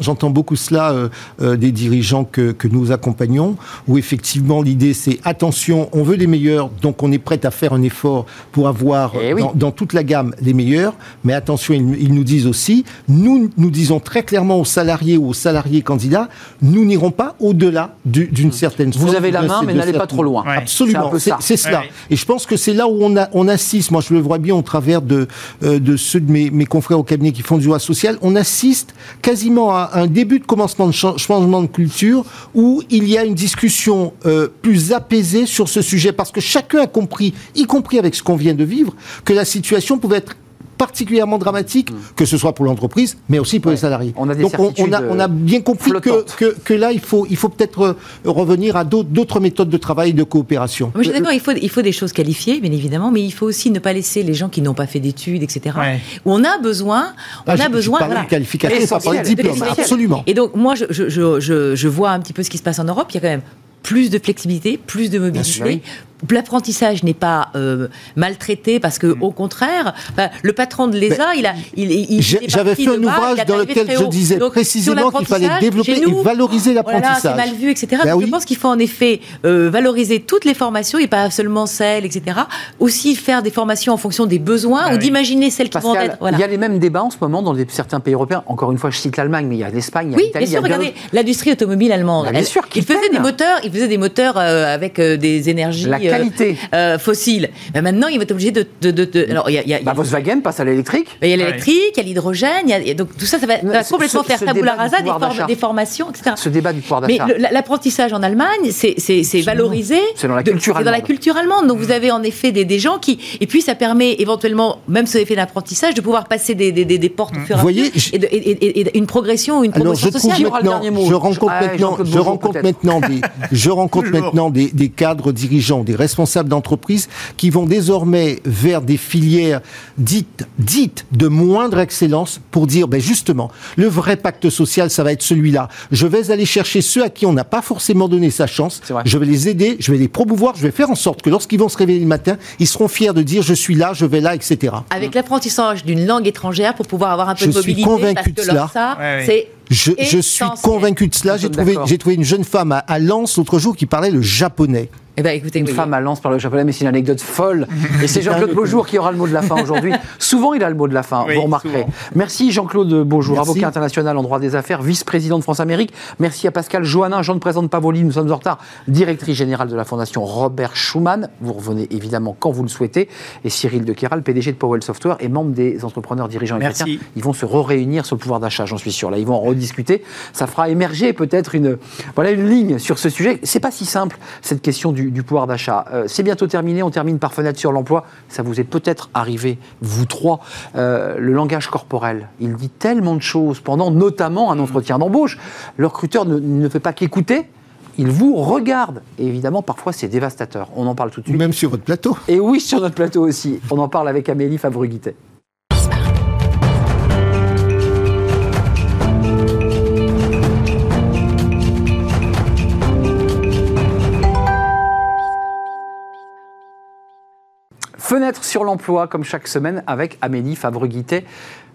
j'entends beaucoup cela euh, euh, des dirigeants que, que, nous accompagnons, où effectivement l'idée c'est attention, on veut les meilleurs, donc on est prêt à faire un effort pour avoir eh dans, toute la gamme les meilleurs, mais attention, ils, nous disent aussi, nous nous disons très clairement aux salariés ou aux salariés candidats, nous n'irons pas au-delà d'une certaine. Vous avez la main, mais n'allez pas trop loin. Absolument, c'est cela. Et je pense que c'est là où on, a, on assiste. Moi, je le vois bien au euh, de ceux de mes, mes, confrères au cabinet qui font du droit social, on assiste quasiment à un début de commencement de changement de culture où il y a une discussion euh, plus apaisée sur ce sujet. Parce que chacun a compris, y compris avec ce qu'on vient de vivre, que la situation pouvait être particulièrement dramatique, mm. que ce soit pour l'entreprise, mais aussi pour les salariés. On a Donc on, a, on, a, bien compris que, que, là, il faut, il faut peut-être euh, revenir à d'autres méthodes de travail et de coopération. je suis d'accord, il faut, il faut des choses qualifiées, bien évidemment, mais il faut aussi ne pas laisser les gens qui n'ont pas fait d'études, etc. Où on a besoin, on ah, a besoin. Voilà. de qualification, pas de diplôme, absolument. Et donc moi, je, je, je, je vois un petit peu ce qui se passe en Europe. Il y a quand même plus de flexibilité, plus de mobilité, l'apprentissage n'est pas euh, maltraité parce que mm. au contraire, le patron de l'ESA, il a, il, j'avais fait un ouvrage dans lequel je disais précisément qu'il fallait développer et valoriser l'apprentissage. Voilà, c'est mal vu, etc. Ben je pense qu'il faut en effet euh, valoriser toutes les formations et pas seulement celles, etc. Aussi faire des formations en fonction des besoins ben ou d'imaginer celles qui vont être. Il y a les mêmes débats en ce moment dans certains pays européens. Encore une fois, je cite l'Allemagne, mais il y a l'Espagne, il y a l'Italie. Oui, bien sûr. Regardez l'industrie automobile allemande. Ben, bien sûr, il faisait des moteurs, il faisait des moteurs euh, avec des énergies qualité. euh, fossile. Ben maintenant, il va être obligé de. de, de- de- alors, il y a, y a- Bah, a- Volkswagen passe à l'électrique. il y a l'électrique, il y a l'hydrogène, a- donc tout ça, ça va, complètement ce- faire tabula rasa des, formes- des formations, etc. Ce débat du pouvoir Mais d'achat. le- l'apprentissage en Allemagne, c'est valorisé. C'est dans la culture c'est dans la allemande. culture allemande. Donc vous avez en effet des, des gens qui. Et puis ça permet éventuellement, même ce effet d'apprentissage, de pouvoir passer des, des, des, des portes au fur et à Vous voyez, mesure. je- Et, une progression, une Alors promotion je sociale. Maintenant, rencontre Ah, maintenant, je rencontre peut-être. maintenant des, je rencontre maintenant des, des cadres dirigeants, des responsables d'entreprise qui vont désormais vers des filières dites, dites de moindre excellence pour dire, ben justement, le vrai pacte social, ça va être celui-là. Je vais aller chercher ceux à qui on n'a pas forcément donné sa chance. Je vais les aider, je vais les promouvoir, je vais faire en sorte que lorsqu'ils vont se réveiller le matin, ils seront fiers de dire, je suis là, je vais là, etc. Avec l'apprentissage d'une langue étrangère pour pouvoir avoir un peu Je de suis mobilité. convaincu parce de que cela. ça, Ouais, ouais. Je, je suis convaincu de cela. J'ai trouvé, une jeune femme à, à Lens l'autre jour qui parlait le japonais. Eh ben, écoutez, Une oui. femme à Lens par le japonais, mais c'est une anecdote folle. Et c'est Jean-Claude Beaujour qui aura le mot de la fin aujourd'hui. Souvent, il a le mot de la fin, Oui, vous remarquerez. souvent. Merci Jean-Claude Beaujour, Merci. avocat international en droit des affaires, vice-président de France-Amérique. Merci à Pascal Joannin, je ne présente pas Pavoli, nous sommes en retard, directrice générale de la Fondation Robert Schuman. Vous revenez évidemment quand vous le souhaitez. Et Cyril de Kéral, PDG de Powell Software et membre des entrepreneurs dirigeants et Merci. chrétiens. Ils vont se réunir sur le pouvoir d'achat, j'en suis sûr. Là, ils vont en rediscuter. Ça fera émerger peut-être une, voilà, une ligne sur ce sujet. C'est pas si simple, cette question du, du pouvoir d'achat. Euh, c'est bientôt terminé. On termine par fenêtre sur l'emploi. Ça vous est peut-être arrivé, vous trois. Euh, le langage corporel, il dit tellement de choses pendant notamment un entretien d'embauche. Le recruteur ne, ne fait pas qu'écouter. Il vous regarde. Et évidemment, parfois, c'est dévastateur. On en parle tout de suite. même sur votre plateau. Et oui, sur notre plateau aussi. On en parle avec Amélie Fabreguité. Fenêtre sur l'emploi, comme chaque semaine, avec Amélie Fabreguité,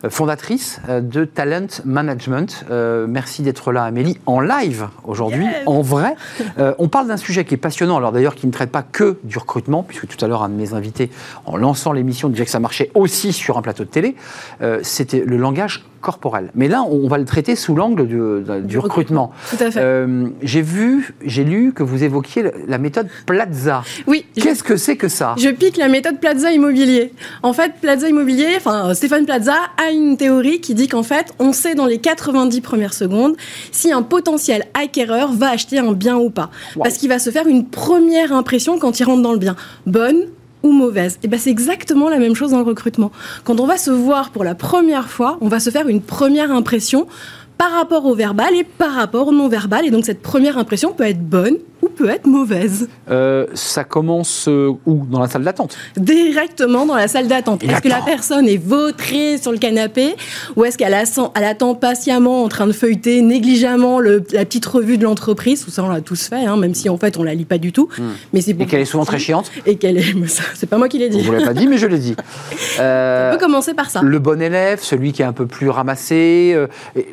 euh, fondatrice euh, de Talent Management. Euh, merci d'être là, Amélie, en live aujourd'hui, en vrai. Euh, on parle d'un sujet qui est passionnant, alors d'ailleurs qui ne traite pas que du recrutement, puisque tout à l'heure, un de mes invités, en lançant l'émission, disait que ça marchait aussi sur un plateau de télé. Euh, C'était le langage corporel. Mais là, on va le traiter sous l'angle du, du recrutement. Tout à fait. Euh, j'ai vu, j'ai lu que vous évoquiez la méthode Plaza. Oui, Qu'est-ce que c'est que ça? Je pique la méthode Plaza Immobilier. En fait, Plaza Immobilier, enfin euh, Stéphane Plaza a une théorie qui dit qu'en fait, on sait dans les 90 premières secondes si un potentiel acquéreur va acheter un bien ou pas. Wow. Parce qu'il va se faire une première impression quand il rentre dans le bien. Bonne ou mauvaise. Et ben c'est exactement la même chose dans le recrutement. Quand on va se voir pour la première fois, on va se faire une première impression par rapport au verbal et par rapport au non verbal. Et donc cette première impression peut être bonne peut être mauvaise. Euh, Ça commence euh, où? Dans la salle d'attente? Directement dans la salle d'attente. Est-ce que la personne est vautrée sur le canapé ou est-ce qu'elle attend patiemment en train de feuilleter négligemment le- la petite revue de l'entreprise? Tout ça, on l'a tous fait, hein, même si en fait on la lit pas du tout. Mais c'est Hmm. Et pour- qu'elle est souvent très chiante Et qu'elle est. mais C'est pas moi qui l'ai On dit. vous l'a pas dit, mais je l'ai dit. Euh, On peut commencer par ça. le bon élève, celui qui est un peu plus ramassé. euh, et- et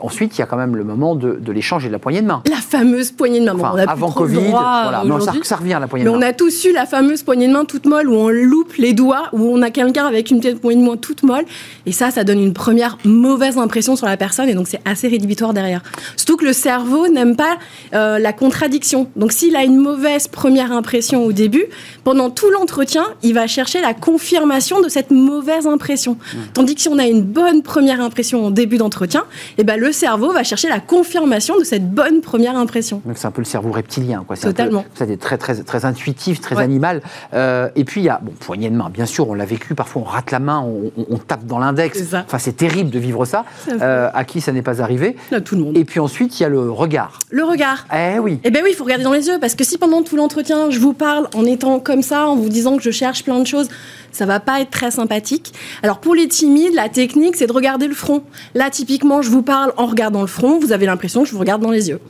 ensuite, il y a quand même le moment de, de l'échange et de la poignée de main. La fameuse poignée de main. Bon, on a avant Covid, droit, voilà. euh, Mais ça, revient à la poignée Mais de on main. a tous eu la fameuse poignée de main toute molle où on loupe les doigts, où on a quelqu'un avec une petite poignée de main toute molle. Et ça, ça donne une première mauvaise impression sur la personne et donc c'est assez rédhibitoire derrière. Surtout que le cerveau n'aime pas euh, la contradiction. Donc s'il a une mauvaise première impression au début, pendant tout l'entretien, il va chercher la confirmation de cette mauvaise impression. Mmh. Tandis que si on a une bonne première impression au début d'entretien, eh ben, le cerveau va chercher la confirmation de cette bonne première impression. Donc c'est un peu le cerveau reptilien, quoi. Totalement. C'est très, très, très intuitif, très Ouais. animal. Euh, et puis il y a, bon, poignée de main, bien sûr, on l'a vécu. Parfois, on rate la main, on, on- on tape dans l'index. Enfin, c'est terrible de vivre ça. Euh, à qui ça n'est pas arrivé Là, tout le monde. Et puis ensuite, il y a le regard. Le regard. Eh oui. Eh bien oui, il faut regarder dans les yeux, parce que si pendant tout l'entretien, je vous parle en étant comme ça, en vous disant que je cherche plein de choses, ça va pas être très sympathique. Alors pour les timides, la technique, c'est de regarder le front. Là, typiquement, je vous parle en regardant le front, vous avez l'impression que je vous regarde dans les yeux.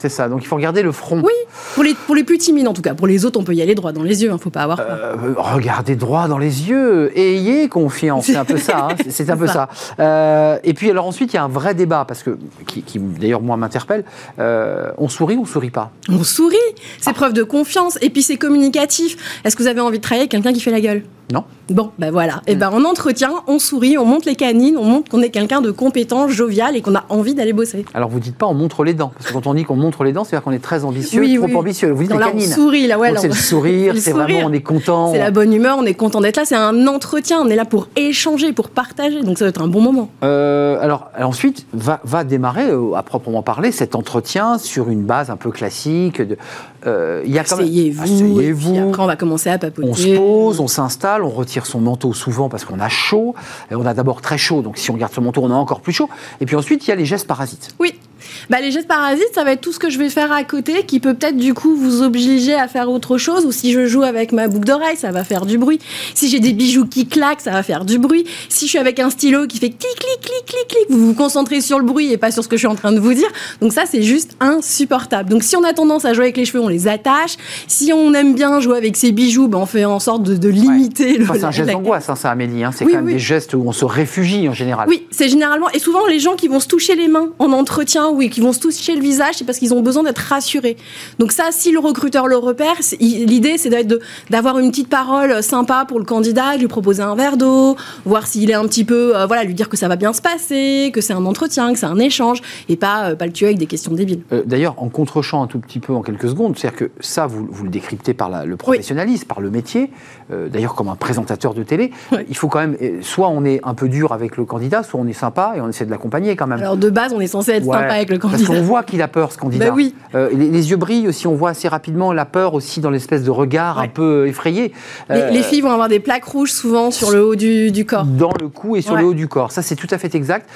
C'est ça. Donc il faut regarder le front. Oui, pour les, pour les plus timides en tout cas. Pour les autres, on peut y aller droit dans les yeux, hein, faut pas avoir peur. Euh, regardez droit dans les yeux, ayez confiance, c'est un peu ça, hein, c'est- un peu ça. Euh, et puis alors ensuite il y a un vrai débat parce que qui, qui, d'ailleurs moi m'interpelle. Euh, on sourit ou on sourit pas? On sourit, c'est preuve de confiance, et puis c'est communicatif. Est-ce que vous avez envie de travailler avec quelqu'un qui fait la gueule? Non. Bon, ben voilà. Et ben en entretien, on sourit, on monte les canines, on montre qu'on est quelqu'un de compétent, jovial et qu'on a envie d'aller bosser. Alors vous dites pas on montre les dents parce que quand on dit qu'on montre montre les dents, c'est-à-dire qu'on est très ambitieux, Oui, trop oui. ambitieux. Vous dites là, on canines. sourit, là, ouais. C'est on- le sourire, c'est vraiment, on est content. C'est la bonne humeur, on est content d'être là. C'est un entretien, on est là pour échanger, pour partager. Donc ça va être un bon moment. Euh, alors, ensuite, va, va démarrer, euh, à proprement parler, cet entretien sur une base un peu classique. de- euh, Il y a quand même- Asseyez-vous. après, on va commencer à papoter. On se pose, on s'installe, on retire son manteau souvent parce qu'on a chaud. Et on a d'abord très chaud, donc si on garde son manteau, on a encore plus chaud. Et puis ensuite, il y a les gestes parasites. Oui. Bah, les gestes parasites, ça va être tout ce que je vais faire à côté qui peut peut-être du coup vous obliger à faire autre chose. Ou si je joue avec ma boucle d'oreille, ça va faire du bruit. Si j'ai des bijoux qui claquent, ça va faire du bruit. Si je suis avec un stylo qui fait clic, clic, clic, clic, clic, vous vous concentrez sur le bruit et pas sur ce que je suis en train de vous dire. Donc ça, c'est juste insupportable. Donc si on a tendance à jouer avec les cheveux, on les attache. Si on aime bien jouer avec ses bijoux, ben, on fait en sorte de, de limiter le. Enfin, c'est un geste la- d'angoisse, hein, ça, Amélie. hein. C'est Oui, quand même oui. des gestes où on se réfugie en général. Oui, c'est généralement et souvent les gens qui vont se toucher les mains en entretien ou qui vont se toucher le visage, c'est parce qu'ils ont besoin d'être rassurés. Donc ça, si le recruteur le repère, l'idée c'est d'avoir une petite parole sympa pour le candidat, lui proposer un verre d'eau, voir s'il est un petit peu, euh, voilà, lui dire que ça va bien se passer, que c'est un entretien, que c'est un échange, et pas euh, pas le tuer avec des questions débiles. Euh, D'ailleurs, en contre-champ un tout petit peu en quelques secondes, c'est-à-dire que ça, vous, vous le décryptez par la- le professionnalisme, par le métier, euh, d'ailleurs comme un présentateur de télé, Ouais. il faut quand même, euh, soit on est un peu dur avec le candidat, soit on est sympa et on essaie de l'accompagner quand même. Alors de base, on est censé être Ouais, sympa avec le Parce candidat. qu'on voit qu'il a peur, ce candidat. Bah oui. Euh, les, les yeux brillent aussi, on voit assez rapidement la peur aussi dans l'espèce de regard un peu effrayé. Les, Euh, les filles vont avoir des plaques rouges souvent sur le haut du, du corps. dans le cou et sur le haut du corps. Ça, c'est tout à fait exact.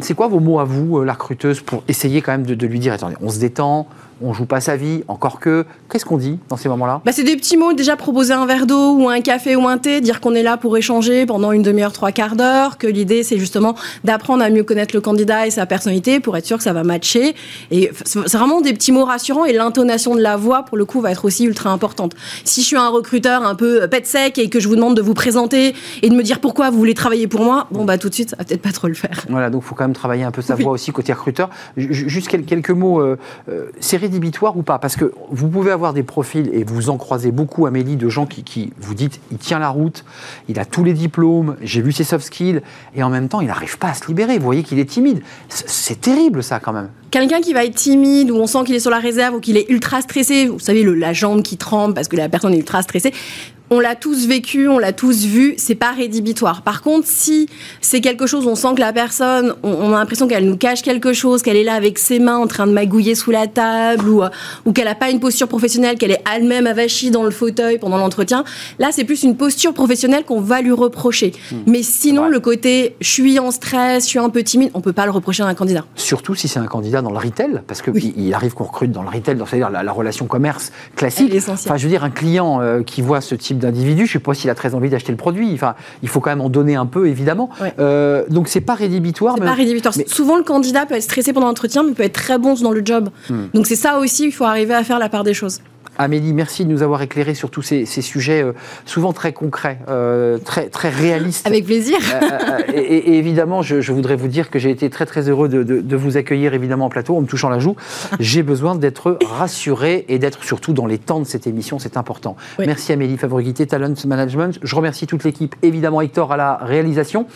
C'est quoi vos mots à vous, la recruteuse, pour essayer quand même de, de lui dire, attendez, on se détend, on joue pas sa vie, encore que... Qu'est-ce qu'on dit dans ces moments-là? Bah, c'est des petits mots, déjà proposer un verre d'eau ou un café ou un thé, dire qu'on est là pour échanger pendant une demi-heure, trois quarts d'heure, que l'idée c'est justement d'apprendre à mieux connaître le candidat et sa personnalité pour être sûr que ça va matcher. Et c'est vraiment des petits mots rassurants et l'intonation de la voix pour le coup va être aussi ultra importante. Si je suis un recruteur un peu pet sec et que je vous demande de vous présenter et de me dire pourquoi vous voulez travailler pour moi, bon bah tout de suite ça va peut-être pas trop le faire. Voilà, donc il faut quand même travailler un peu sa Oui. voix aussi côté recruteur. Ju- ju- Juste quel- quelques mots, euh, euh, rédhibitoire ou pas? Parce que vous pouvez avoir des profils, et vous en croisez beaucoup, Amélie, de gens qui, qui vous dites, il tient la route, il a tous les diplômes, j'ai vu ses soft skills, et en même temps, il n'arrive pas à se libérer. Vous voyez qu'il est timide. C'est- terrible, ça, quand même. Quelqu'un qui va être timide, où on sent qu'il est sur la réserve, ou qu'il est ultra stressé, vous savez, le- la jambe qui tremble parce que la personne est ultra stressée, on l'a tous vécu, on l'a tous vu, c'est pas rédhibitoire. Par contre, si c'est quelque chose, on sent que la personne, on, on a l'impression qu'elle nous cache quelque chose, qu'elle est là avec ses mains en train de magouiller sous la table, ou, euh, ou qu'elle a pas une posture professionnelle, qu'elle est elle-même avachie dans le fauteuil pendant l'entretien, là, c'est plus une posture professionnelle qu'on va lui reprocher. Mais sinon, Ouais. le côté, je suis en stress, je suis un peu timide, on peut pas le reprocher à un candidat. Surtout si c'est un candidat dans le retail, parce qu'il Oui. il arrive qu'on recrute dans le retail, c'est-à-dire la, la relation commerce classique. Enfin, je veux dire, un client euh, qui voit ce type d'individu, je ne sais pas s'il a très envie d'acheter le produit. Enfin, il faut quand même en donner un peu, évidemment. Ouais. Euh, donc, c'est pas rédhibitoire. C'est mais- pas rédhibitoire. mais- Souvent, le candidat peut être stressé pendant l'entretien, mais peut être très bon dans le job. Hmm. Donc, c'est ça aussi, il faut arriver à faire la part des choses. Amélie, merci de nous avoir éclairé sur tous ces, ces sujets euh, souvent très concrets, euh, très, très réalistes. Avec plaisir. Euh, et, évidemment, je, je voudrais vous dire que j'ai été très très heureux de, de- de vous accueillir évidemment en plateau en me touchant la joue. J'ai besoin d'être rassuré et d'être surtout dans les temps de cette émission, c'est important. Oui. Merci Amélie Favorité, Talent Management. Je remercie toute l'équipe, évidemment Hector à la réalisation.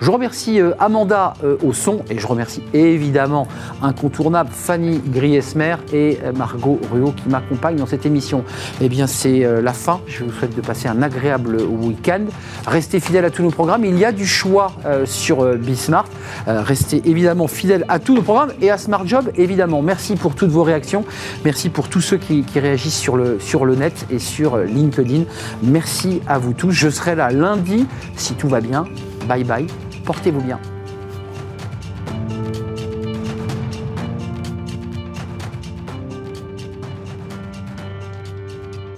Je remercie euh, Amanda euh, au son et je remercie évidemment incontournable Fanny Griesmer et euh, Margot Ruot qui m'accompagnent dans cette émission. Eh bien, c'est la fin. Je vous souhaite de passer un agréable week-end. Restez fidèles à tous nos programmes. Il y a du choix sur Bismart. Restez évidemment fidèles à tous nos programmes et à Smart Job, évidemment. Merci pour toutes vos réactions. Merci pour tous ceux qui, réagissent sur le, net et sur LinkedIn. Merci à vous tous. Je serai là lundi si tout va bien. Bye bye. Portez-vous bien.